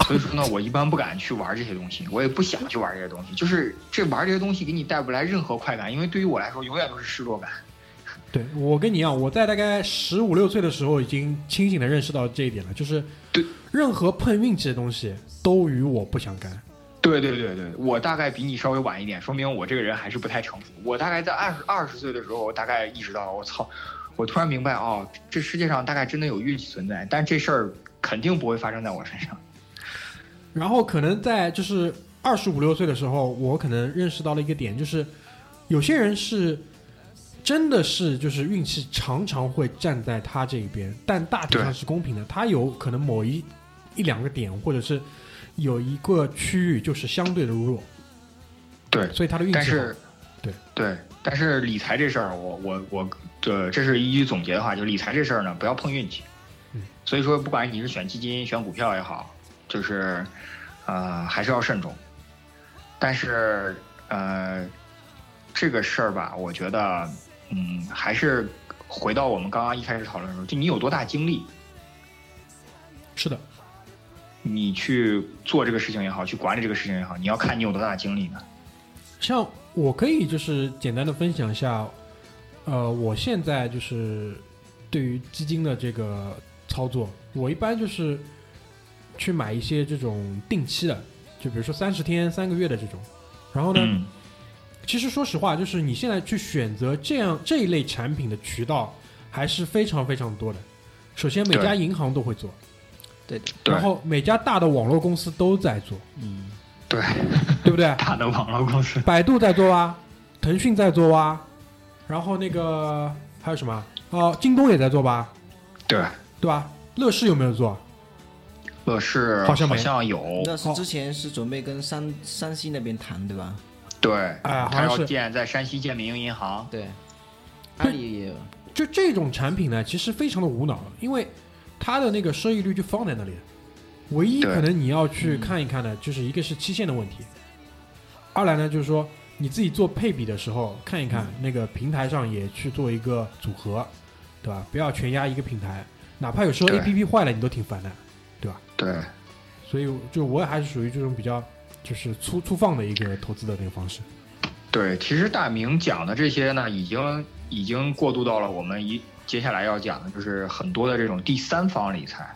所以说呢，我一般不敢去玩这些东西，我也不想去玩这些东西。就是这玩这些东西给你带不来任何快感，因为对于我来说，永远都是失落感。对我跟你一样，我在大概十五六岁的时候已经清醒的认识到这一点了，就是对任何碰运气的东西都与我不相干。对对对对，我大概比你稍微晚一点，说明我这个人还是不太成熟。我大概在二十二十岁的时候，我大概意识到，我操，我突然明白哦，这世界上大概真的有运气存在，但这事儿肯定不会发生在我身上。然后可能在就是二十五六岁的时候，我可能认识到了一个点，就是有些人是真的是就是运气常常会站在他这一边，但大体上是公平的。他有可能某一一两个点，或者是有一个区域就是相对的弱，对，所以他的运气是，对对，但是理财这事儿，我我我，这这是一句总结的话，就是理财这事儿呢，不要碰运气。嗯所以说，不管你是选基金、选股票也好，就是，呃，还是要慎重。但是，呃，这个事儿吧，我觉得，嗯，还是回到我们刚刚一开始讨论的时候，就你有多大精力，是的，你去做这个事情也好，去管理这个事情也好，你要看你有多大精力呢。像我可以就是简单的分享一下，呃，我现在就是对于基金的这个操作，我一般就是去买一些这种定期的，就比如说三十天、三个月的这种。然后呢，嗯，其实说实话，就是你现在去选择这样这一类产品的渠道还是非常非常多的。首先，每家银行都会做，对的，然后每家大的网络公司都在做，嗯，对，对不对？大的网络公司，百度在做啊，腾讯在做啊，然后那个还有什么？哦，京东也在做吧，对，对吧？乐视有没有做？乐视好像好像有，乐视之前是准备跟山山西那边谈，对吧？对，哎好他要像是建在山西建民营银行，对，阿里也有，就这种产品呢，其实非常的无脑，因为它的那个收益率就放在那里。唯一可能你要去看一看的，就是一个是期限的问题，二来呢就是说你自己做配比的时候看一看那个平台上也去做一个组合，对吧？不要全压一个平台，哪怕有时候 A P P 坏了你都挺烦的。对吧？对，所以就我还是属于这种比较就是粗粗放的一个投资的那个方式。对，其实大明讲的这些呢，已经已经过渡到了我们一接下来要讲的，就是很多的这种第三方理财。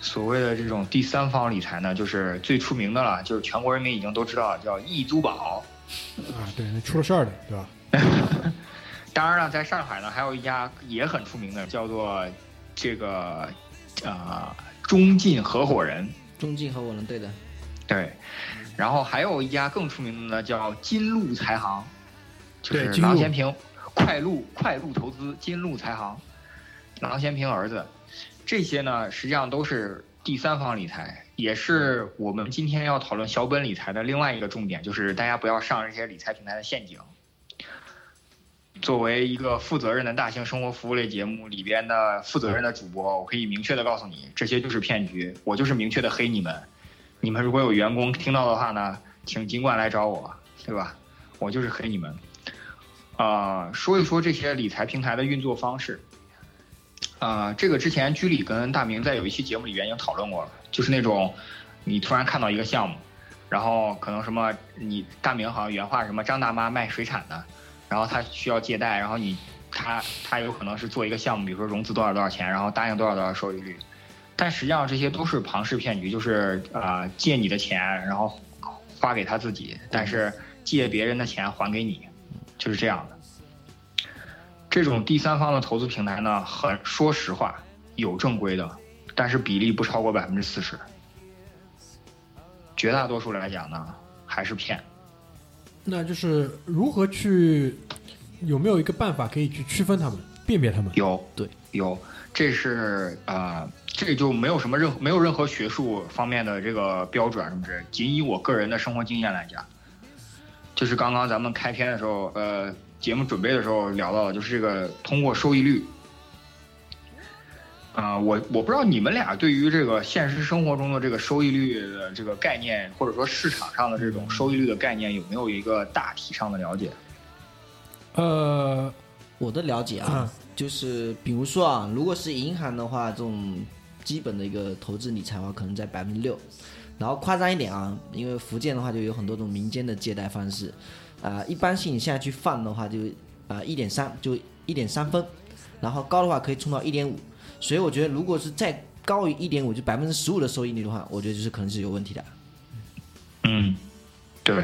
所谓的这种第三方理财呢，就是最出名的了，就是全国人民已经都知道，叫易租宝。啊，对，那出了事儿的，对吧？当然了，在上海呢，还有一家也很出名的，叫做这个呃中进合伙人。中进合伙人，对的，对，然后还有一家更出名的呢，叫金鹿财行，就是郎咸平快鹿快鹿投资金鹿财行，郎咸平儿子，这些呢实际上都是第三方理财，也是我们今天要讨论小本理财的另外一个重点，就是大家不要上这些理财平台的陷阱。作为一个负责任的大型生活服务类节目里边的负责任的主播，我可以明确的告诉你，这些就是骗局，我就是明确的黑你们。你们如果有员工听到的话呢，请尽管来找我，对吧？我就是黑你们。啊、说一说这些理财平台的运作方式。啊、这个之前居里跟大明在有一期节目里边已经讨论过了，就是那种你突然看到一个项目，然后可能什么你大明好像原话什么张大妈卖水产的，然后他需要借贷，然后你他他有可能是做一个项目，比如说融资多少多少钱，然后答应多少多少收益率，但实际上这些都是庞氏骗局，就是啊、借你的钱，然后花给他自己，但是借别人的钱还给你，就是这样的。这种第三方的投资平台呢，很说实话有正规的，但是比例不超过百分之四十，绝大多数来讲呢还是骗。那就是如何去有没有一个办法可以去区分他们、辨别他们？有，对，有，这是呃，这就没有什么任没有任何学术方面的这个标准什么之类，仅以我个人的生活经验来讲，就是刚刚咱们开篇的时候，呃，节目准备的时候聊到的，就是这个通过收益率。啊、我我不知道你们俩对于这个现实生活中的这个收益率的这个概念，或者说市场上的这种收益率的概念，有没有一个大体上的了解？呃，我的了解啊，嗯就是比如说啊，如果是银行的话，这种基本的一个投资理财的话，可能在百分之六。然后夸张一点啊，因为福建的话就有很多种民间的借贷方式，啊、一般性你现在去放的话就，啊一点三，就一点三分，然后高的话可以冲到一点五，所以我觉得如果是再高于一点五，就百分之十五的收益率的话，我觉得就是可能是有问题的。嗯，对，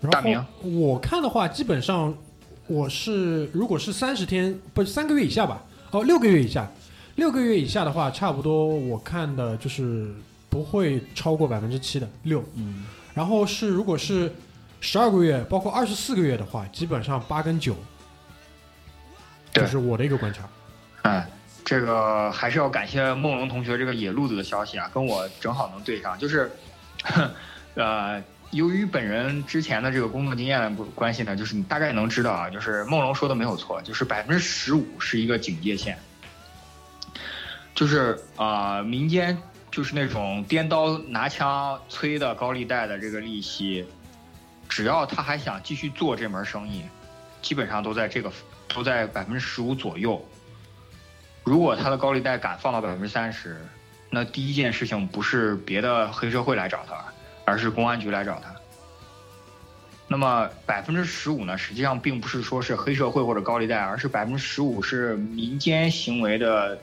然大明后我看的话，基本上我是如果是三十天，不是三个月以下吧？哦，六个月以下，六个月以下的话，差不多我看的就是不会超过百分之七的六。嗯，然后是如果是十二个月，包括二十四个月的话，基本上八跟九，对这是我的一个观察。嗯，这个还是要感谢梦龙同学这个野路子的消息啊，跟我正好能对上。就是，呃，由于本人之前的这个工作经验的关系呢，就是你大概能知道啊，就是梦龙说的没有错，就是百分之十五是一个警戒线，就是啊、民间就是那种颠刀拿枪催的高利贷的这个利息，只要他还想继续做这门生意，基本上都在这个都在百分之十五左右。如果他的高利贷敢放到百分之三十，那第一件事情不是别的黑社会来找他，而是公安局来找他。那么百分之十五呢，实际上并不是说是黑社会或者高利贷，而是百分之十五是民间行为的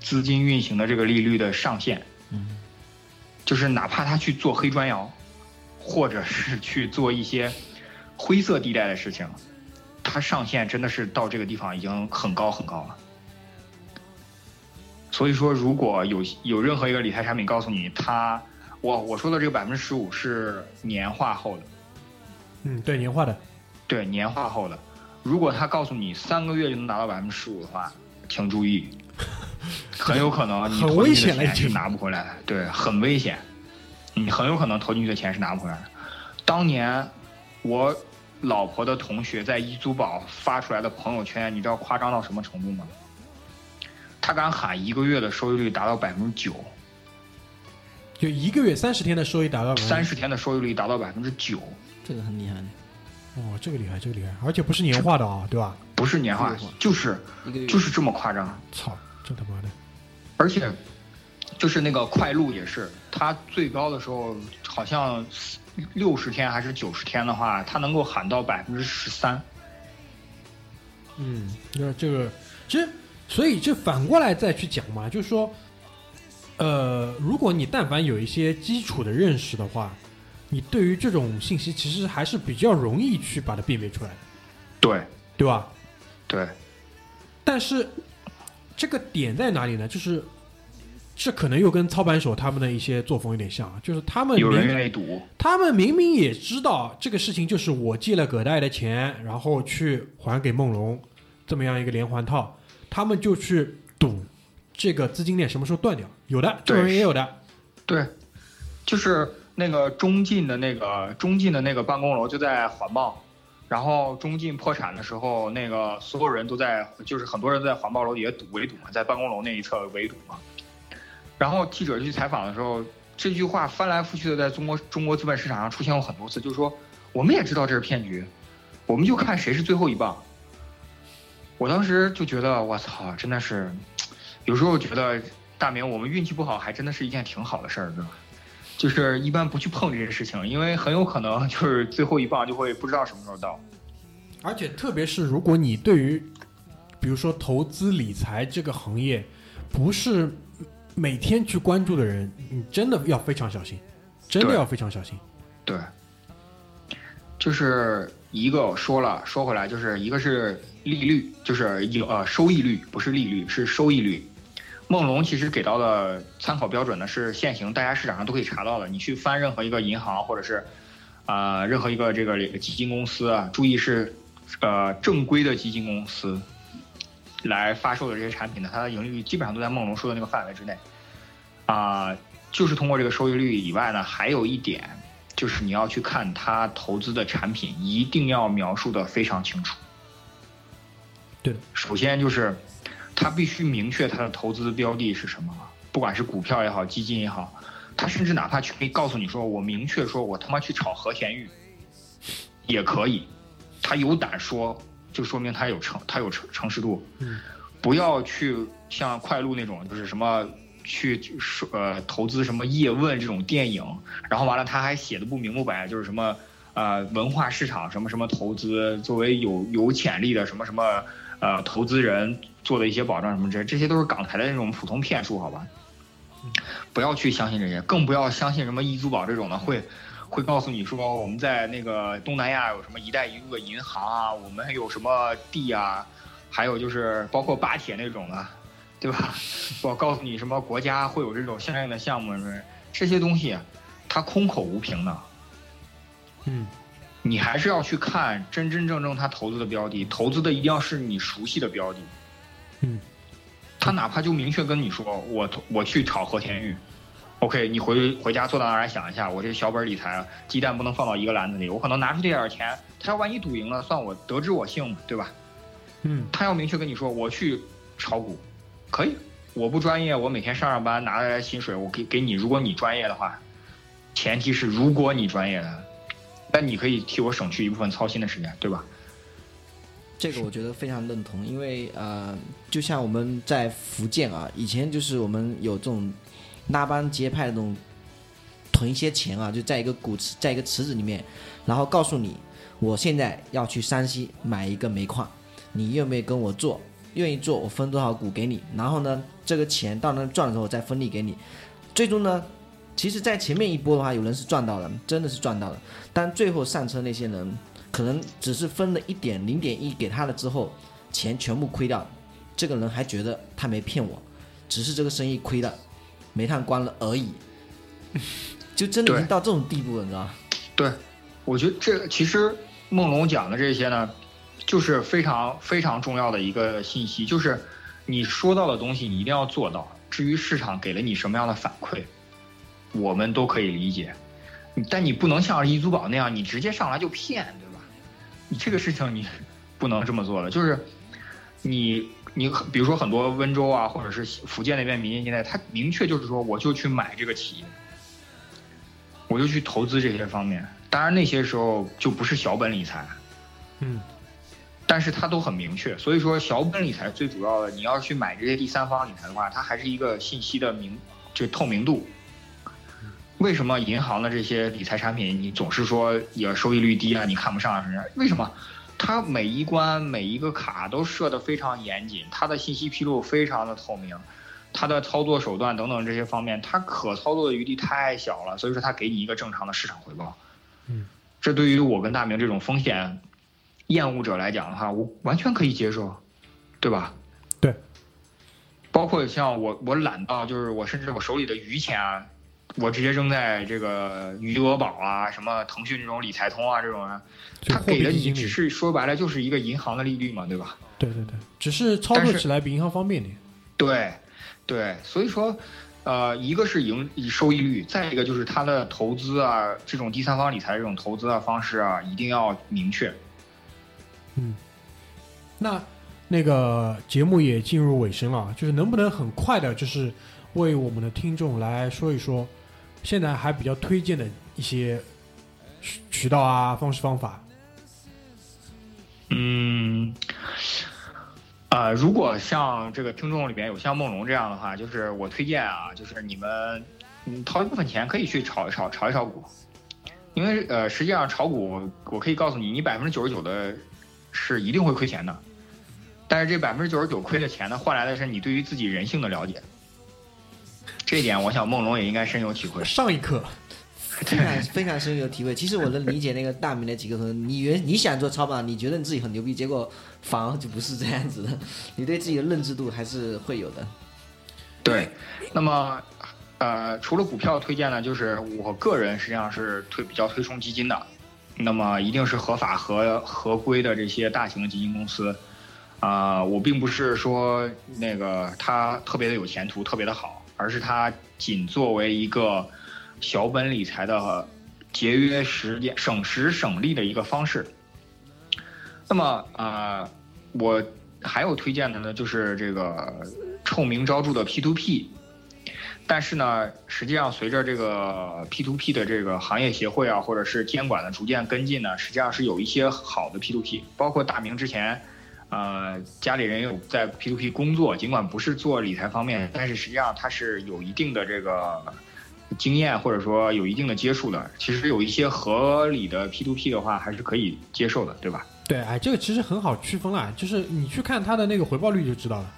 资金运行的这个利率的上限。嗯，就是哪怕他去做黑砖窑，或者是去做一些灰色地带的事情，他上限真的是到这个地方已经很高很高了。所以说，如果有有任何一个理财产品告诉你它，我我说的这个百分之十五是年化后的，嗯，对，年化的，对年化后的，如果他告诉你三个月就能达到百分之十五的话，请注意，很有可能你很投进去的钱是拿不回来的，对，很危险，你很有可能投进去的钱是拿不回来的。当年我老婆的同学在易租宝发出来的朋友圈，你知道夸张到什么程度吗？他敢喊一个月的收益率达到百分之九，就一个月三十天的收益达到三十天的收益率达到百分之九，这个很厉害。的，哦，这个厉害，这个厉害，而且不是年化的啊，对吧？不是年化，就是一个月。就是这么夸张。操，这他妈的，而且，就是那个快路也是，它最高的时候好像六十天还是九十天的话，它能够喊到百分之十三。嗯，那这个其实，所以这反过来再去讲嘛，就是说，呃，如果你但凡有一些基础的认识的话，你对于这种信息其实还是比较容易去把它辨别出来的，对。对吧？对，但是这个点在哪里呢？就是这可能又跟操盘手他们的一些作风有点像啊，就是他们有人明愿意赌，他们明明也知道这个事情就是我借了葛大爷的钱，然后去还给梦龙，这么样一个连环套，他们就去赌这个资金链什么时候断掉。有的，这种人也有的。对，就是那个中进的那个中进的那个办公楼就在环贸，然后中进破产的时候，那个所有人都在，就是很多人都在环贸楼底下赌围堵嘛，在办公楼那一侧围堵嘛。然后记者去采访的时候，这句话翻来覆去的在中国中国资本市场上出现过很多次，就是说我们也知道这是骗局，我们就看谁是最后一棒。我当时就觉得，我操，真的是，有时候觉得大明，我们运气不好，还真的是一件挺好的事儿，对吧？就是一般不去碰这些事情，因为很有可能 就是最后一棒就会不知道什么时候到。而且特别是如果你对于，比如说投资理财这个行业，不是每天去关注的人，你真的要非常小心，真的要非常小心。对，就是一个说了说回来，就是一个是利率，就是有呃收益率，不是利率，是收益率。梦龙其实给到的参考标准呢是现行，大家市场上都可以查到的。你去翻任何一个银行或者是啊、呃任何一个这个基金公司啊，注意是呃正规的基金公司来发售的这些产品呢，它的盈利率基本上都在梦龙说的那个范围之内。啊、就是通过这个收益率以外呢，还有一点就是你要去看它投资的产品，一定要描述的非常清楚。对，首先就是他必须明确他的投资标的是什么，不管是股票也好，基金也好，他甚至哪怕去可以告诉你说，我明确说我他妈去炒和田玉，也可以，他有胆说，就说明他有诚，他有诚诚实度。嗯，不要去像快路那种，就是什么去说呃投资什么叶问这种电影，然后完了他还写的不明不白，就是什么呃文化市场什么什么投资，作为有有潜力的什么什么呃投资人做的一些保障什么这这些都是港台的那种普通骗术，好吧？不要去相信这些，更不要相信什么易租宝这种的会。会告诉你说我们在那个东南亚有什么“一带一路”的银行啊，我们有什么地啊，还有就是包括巴铁那种的，对吧？我告诉你什么国家会有这种相应的项目，这些东西，它空口无凭的。嗯，你还是要去看真真正正他投资的标的，投资的一定要是你熟悉的标的。嗯，他哪怕就明确跟你说，我我去炒和田玉。OK，你回回家坐到那儿来想一下，我这小本理财，鸡蛋不能放到一个篮子里，我可能拿出这点钱，他要万一赌赢了，算我得知我幸嘛，对吧？嗯，他要明确跟你说，我去炒股，可以，我不专业，我每天上上班拿来薪水，我给给你，如果你专业的话，前提是如果你专业的，那你可以替我省去一部分操心的时间，对吧？这个我觉得非常认同，因为呃，就像我们在福建啊，以前就是我们有这种。拉帮结派的那种囤一些钱啊，就在一个股池，在一个池子里面，然后告诉你，我现在要去山西买一个煤矿，你愿不愿意跟我做？愿意做，我分多少股给你。然后呢，这个钱到那赚的时候再分利给你。最终呢，其实，在前面一波的话，有人是赚到了，真的是赚到了。但最后上车那些人，可能只是分了一点零点一给他了之后，钱全部亏掉。这个人还觉得他没骗我，只是这个生意亏了。煤炭关了而已，就真的已经到这种地步了，你知道吗？对，我觉得这其实梦龙讲的这些呢，就是非常非常重要的一个信息，就是你说到的东西，你一定要做到。至于市场给了你什么样的反馈，我们都可以理解，但你不能像易租宝那样，你直接上来就骗，对吧？你这个事情你不能这么做了，就是你。你比如说很多温州啊，或者是福建那边民间借贷，他明确就是说，我就去买这个企业，我就去投资这些方面。当然那些时候就不是小本理财，嗯，但是它都很明确。所以说小本理财最主要的，你要去买这些第三方理财的话，它还是一个信息的明，这透明度。为什么银行的这些理财产品，你总是说也收益率低啊，你看不上啊？为什么？它每一关每一个卡都设得非常严谨，它的信息披露非常的透明，它的操作手段等等这些方面，它可操作的余地太小了，所以说它给你一个正常的市场回报。嗯，这对于我跟大明这种风险厌恶者来讲的话，我完全可以接受，对吧？对。包括像我，我懒到就是我甚至我手里的余钱啊。我直接扔在这个余额宝啊，什么腾讯这种理财通啊这种啊，他给的你只是说白了就是一个银行的利率嘛，对吧？对对对，只是操作起来比银行方便点。对，对，所以说，呃，一个是盈收益率，再一个就是它的投资啊，这种第三方理财这种投资的方式啊，一定要明确。嗯，那那个节目也进入尾声了，就是能不能很快的，就是为我们的听众来说一说。现在还比较推荐的一些渠渠道啊，方式方法。嗯，呃，如果像这个听众里面有像梦龙这样的话，就是我推荐啊，就是你们嗯掏一部分钱可以去炒一炒，炒一炒股，因为呃，实际上炒股我可以告诉你，你百分之九十九的是一定会亏钱的，但是这百分之九十九亏的钱呢，换来的是你对于自己人性的了解。这一点，我想梦龙也应该深有体会。上一课，非常非常深有体会。其实我能理解那个大明的几个说，你原你想做超榜，你觉得你自己很牛逼，结果反而就不是这样子的。你对自己的认知度还是会有的。对，那么呃，除了股票推荐呢，就是我个人实际上是推比较推崇基金的。那么一定是合法合合规的这些大型的基金公司。啊，我并不是说那个它特别的有前途，特别的好。而是它仅作为一个小本理财的节约时间、省时省力的一个方式。那么啊，我还有推荐的呢，就是这个臭名昭著的 P to P。但是呢，实际上随着这个 P to P 的这个行业协会啊，或者是监管的逐渐跟进呢，实际上是有一些好的 P to P，包括大明之前。呃，家里人有在 P to P 工作，尽管不是做理财方面，但是实际上他是有一定的这个经验或者说有一定的接触的，其实有一些合理的 P to P 的话，还是可以接受的，对吧？对，哎，这个其实很好区分啦，就是你去看它的那个回报率就知道了。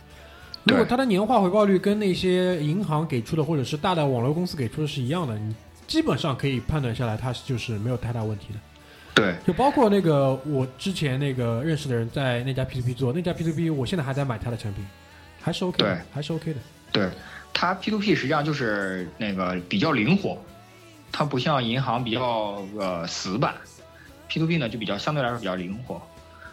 如果对它的年化回报率跟那些银行给出的或者是大的网络公司给出的是一样的，你基本上可以判断下来，它就是没有太大问题的。对，就包括那个我之前那个认识的人在那家 P to P 做，那家 P to P 我现在还在买它的产品，还是 OK 的对，还是 OK 的。对，它 P to P 实际上就是那个比较灵活，它不像银行比较呃死板，P to P 呢就比较相对来说比较灵活。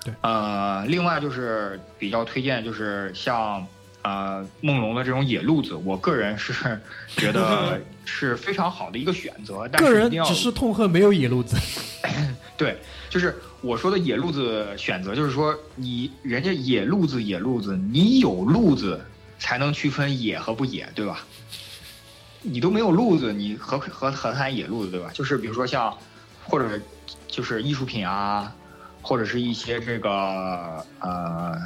对，呃，另外就是比较推荐就是像呃梦龙的这种野路子，我个人是觉得 是非常好的一个选择，但个人是一定要只是痛恨没有野路子。对，就是我说的野路子选择，就是说你人家野路子野路子，你有路子才能区分野和不野，对吧？你都没有路子，你何何何谈野路子，对吧？就是比如说像，或者就是艺术品啊，或者是一些这个呃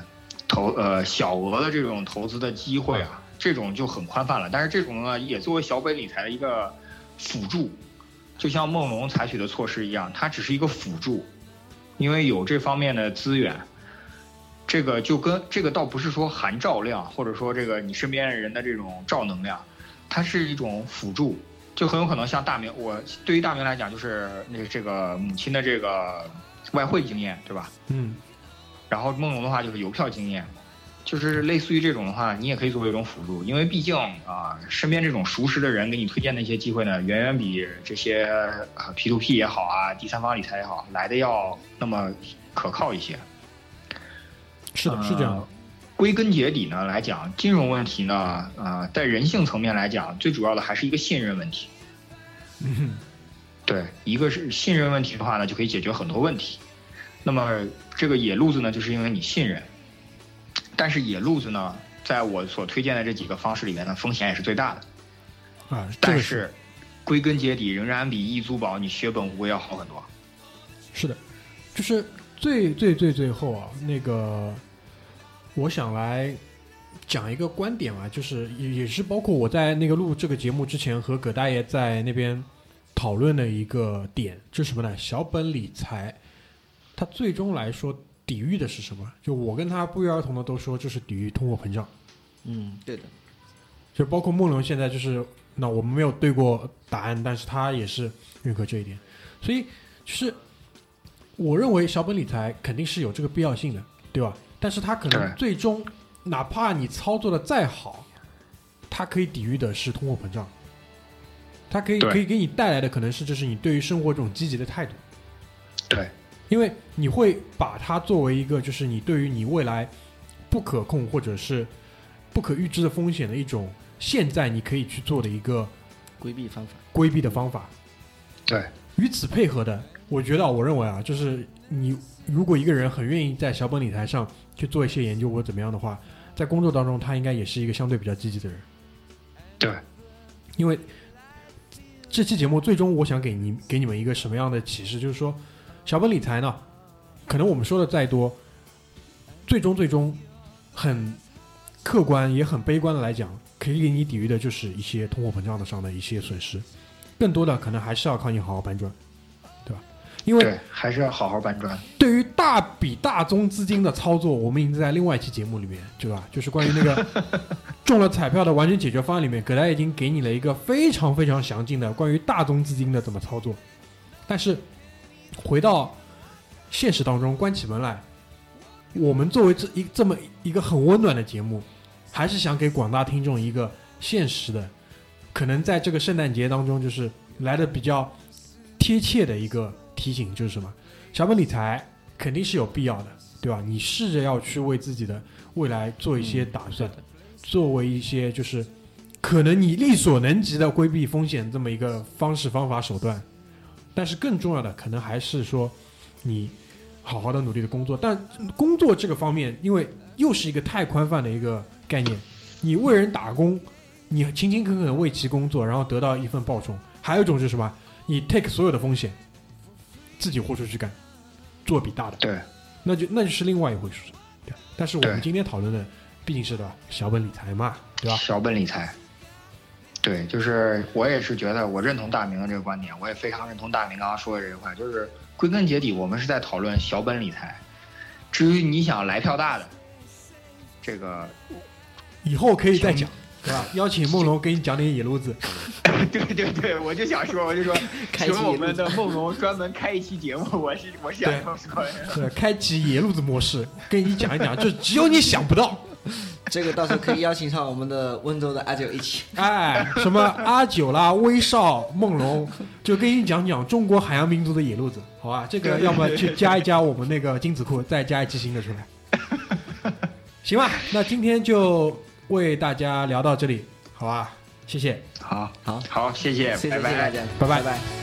投呃小额的这种投资的机会啊，这种就很宽泛了。但是这种呢，也作为小本理财的一个辅助，就像梦龙采取的措施一样，它只是一个辅助，因为有这方面的资源。这个就跟这个倒不是说含照量，或者说这个你身边人的这种照能量，它是一种辅助，就很有可能像大明，我对于大明来讲，就是那个这个母亲的这个外汇经验，对吧？嗯，然后梦龙的话就是邮票经验，就是类似于这种的话，你也可以作为一种辅助，因为毕竟啊、身边这种熟识的人给你推荐的一些机会呢，远远比这些呃 P to P 也好啊，第三方理财也好，来的要那么可靠一些。是的，是这样的。归根结底呢来讲，金融问题呢，呃，在人性层面来讲，最主要的还是一个信任问题。嗯对，一个是信任问题的话呢，就可以解决很多问题。那么这个野路子呢，就是因为你信任，但是野路子呢，在我所推荐的这几个方式里面呢，风险也是最大的。啊，但是归根结底，仍然比易租宝你血本无归要好很多。是的，就是最最最最后啊，那个我想来讲一个观点啊，就是也也是包括我在那个录这个节目之前和葛大爷在那边讨论的一个点，就是什么呢？小本理财，它最终来说抵御的是什么？就我跟他不约而同的都说，这是抵御通货膨胀。嗯，对的，就包括梦龙现在就是，那我们没有对过答案，但是他也是认可这一点，所以就是我认为小本理财肯定是有这个必要性的，对吧？但是它可能最终，哪怕你操作的再好，它可以抵御的是通货膨胀，它可以可以给你带来的可能是就是你对于生活这种积极的态度，对，因为你会把它作为一个就是你对于你未来不可控或者是不可预知的风险的一种现在你可以去做的一个规避方法。规避的方法。对，与此配合的，我觉得啊我认为啊，就是你如果一个人很愿意在小本理财上去做一些研究或者怎么样的话，在工作当中他应该也是一个相对比较积极的人。对，因为这期节目最终我想给你给你们一个什么样的启示，就是说小本理财呢，可能我们说的再多，最终最终很客观也很悲观的来讲，可以给你抵御的就是一些通货膨胀的上的一些损失，更多的可能还是要靠你好好搬砖，对吧？因为，还是要好好搬砖。对于大笔大宗资金的操作，我们已经在另外一期节目里面，对吧？就是关于那个 中了彩票的完全解决方案里面，葛大已经给你了一个非常非常详尽的关于大宗资金的怎么操作。但是回到现实当中，关起门来，我们作为这一这么一个很温暖的节目，还是想给广大听众一个现实的，可能在这个圣诞节当中，就是来的比较贴切的一个提醒，就是什么？小本理财肯定是有必要的，对吧？你试着要去为自己的未来做一些打算，作为一些就是可能你力所能及的规避风险这么一个方式、方法、手段。但是更重要的，可能还是说你好好的努力的工作。但工作这个方面，因为又是一个太宽泛的一个概念，你为人打工，你勤勤恳恳的为其工作，然后得到一份报酬；还有一种是什么？你 take 所有的风险，自己豁出去干，做比大的。对，那就那就是另外一回事，对。但是我们今天讨论的毕竟是的小本理财嘛，对吧？小本理财。对，就是我也是觉得，我认同大明的这个观点，我也非常认同大明刚刚说的这句话，就是归根结底，我们是在讨论小本理财。至于你想来票大的，这个以后可以再讲，对吧？邀请梦龙给你讲点野路子。对对对，我就想说，我就说，开启请我们的梦龙专门开一期节目，我是我是想这么说的。对，开启野路子模式，跟你讲一讲，就只有你想不到。这个到时候可以邀请上我们的温州的阿九一起。哎，什么阿九啦、威少、梦龙，就跟你讲讲中国海洋民族的野路子，好吧？这个要么去加一加我们那个精子库，再加一期新的出来，行吧？那今天就为大家聊到这里，好吧？谢谢。好，好，好，谢谢，谢谢大家，拜拜拜。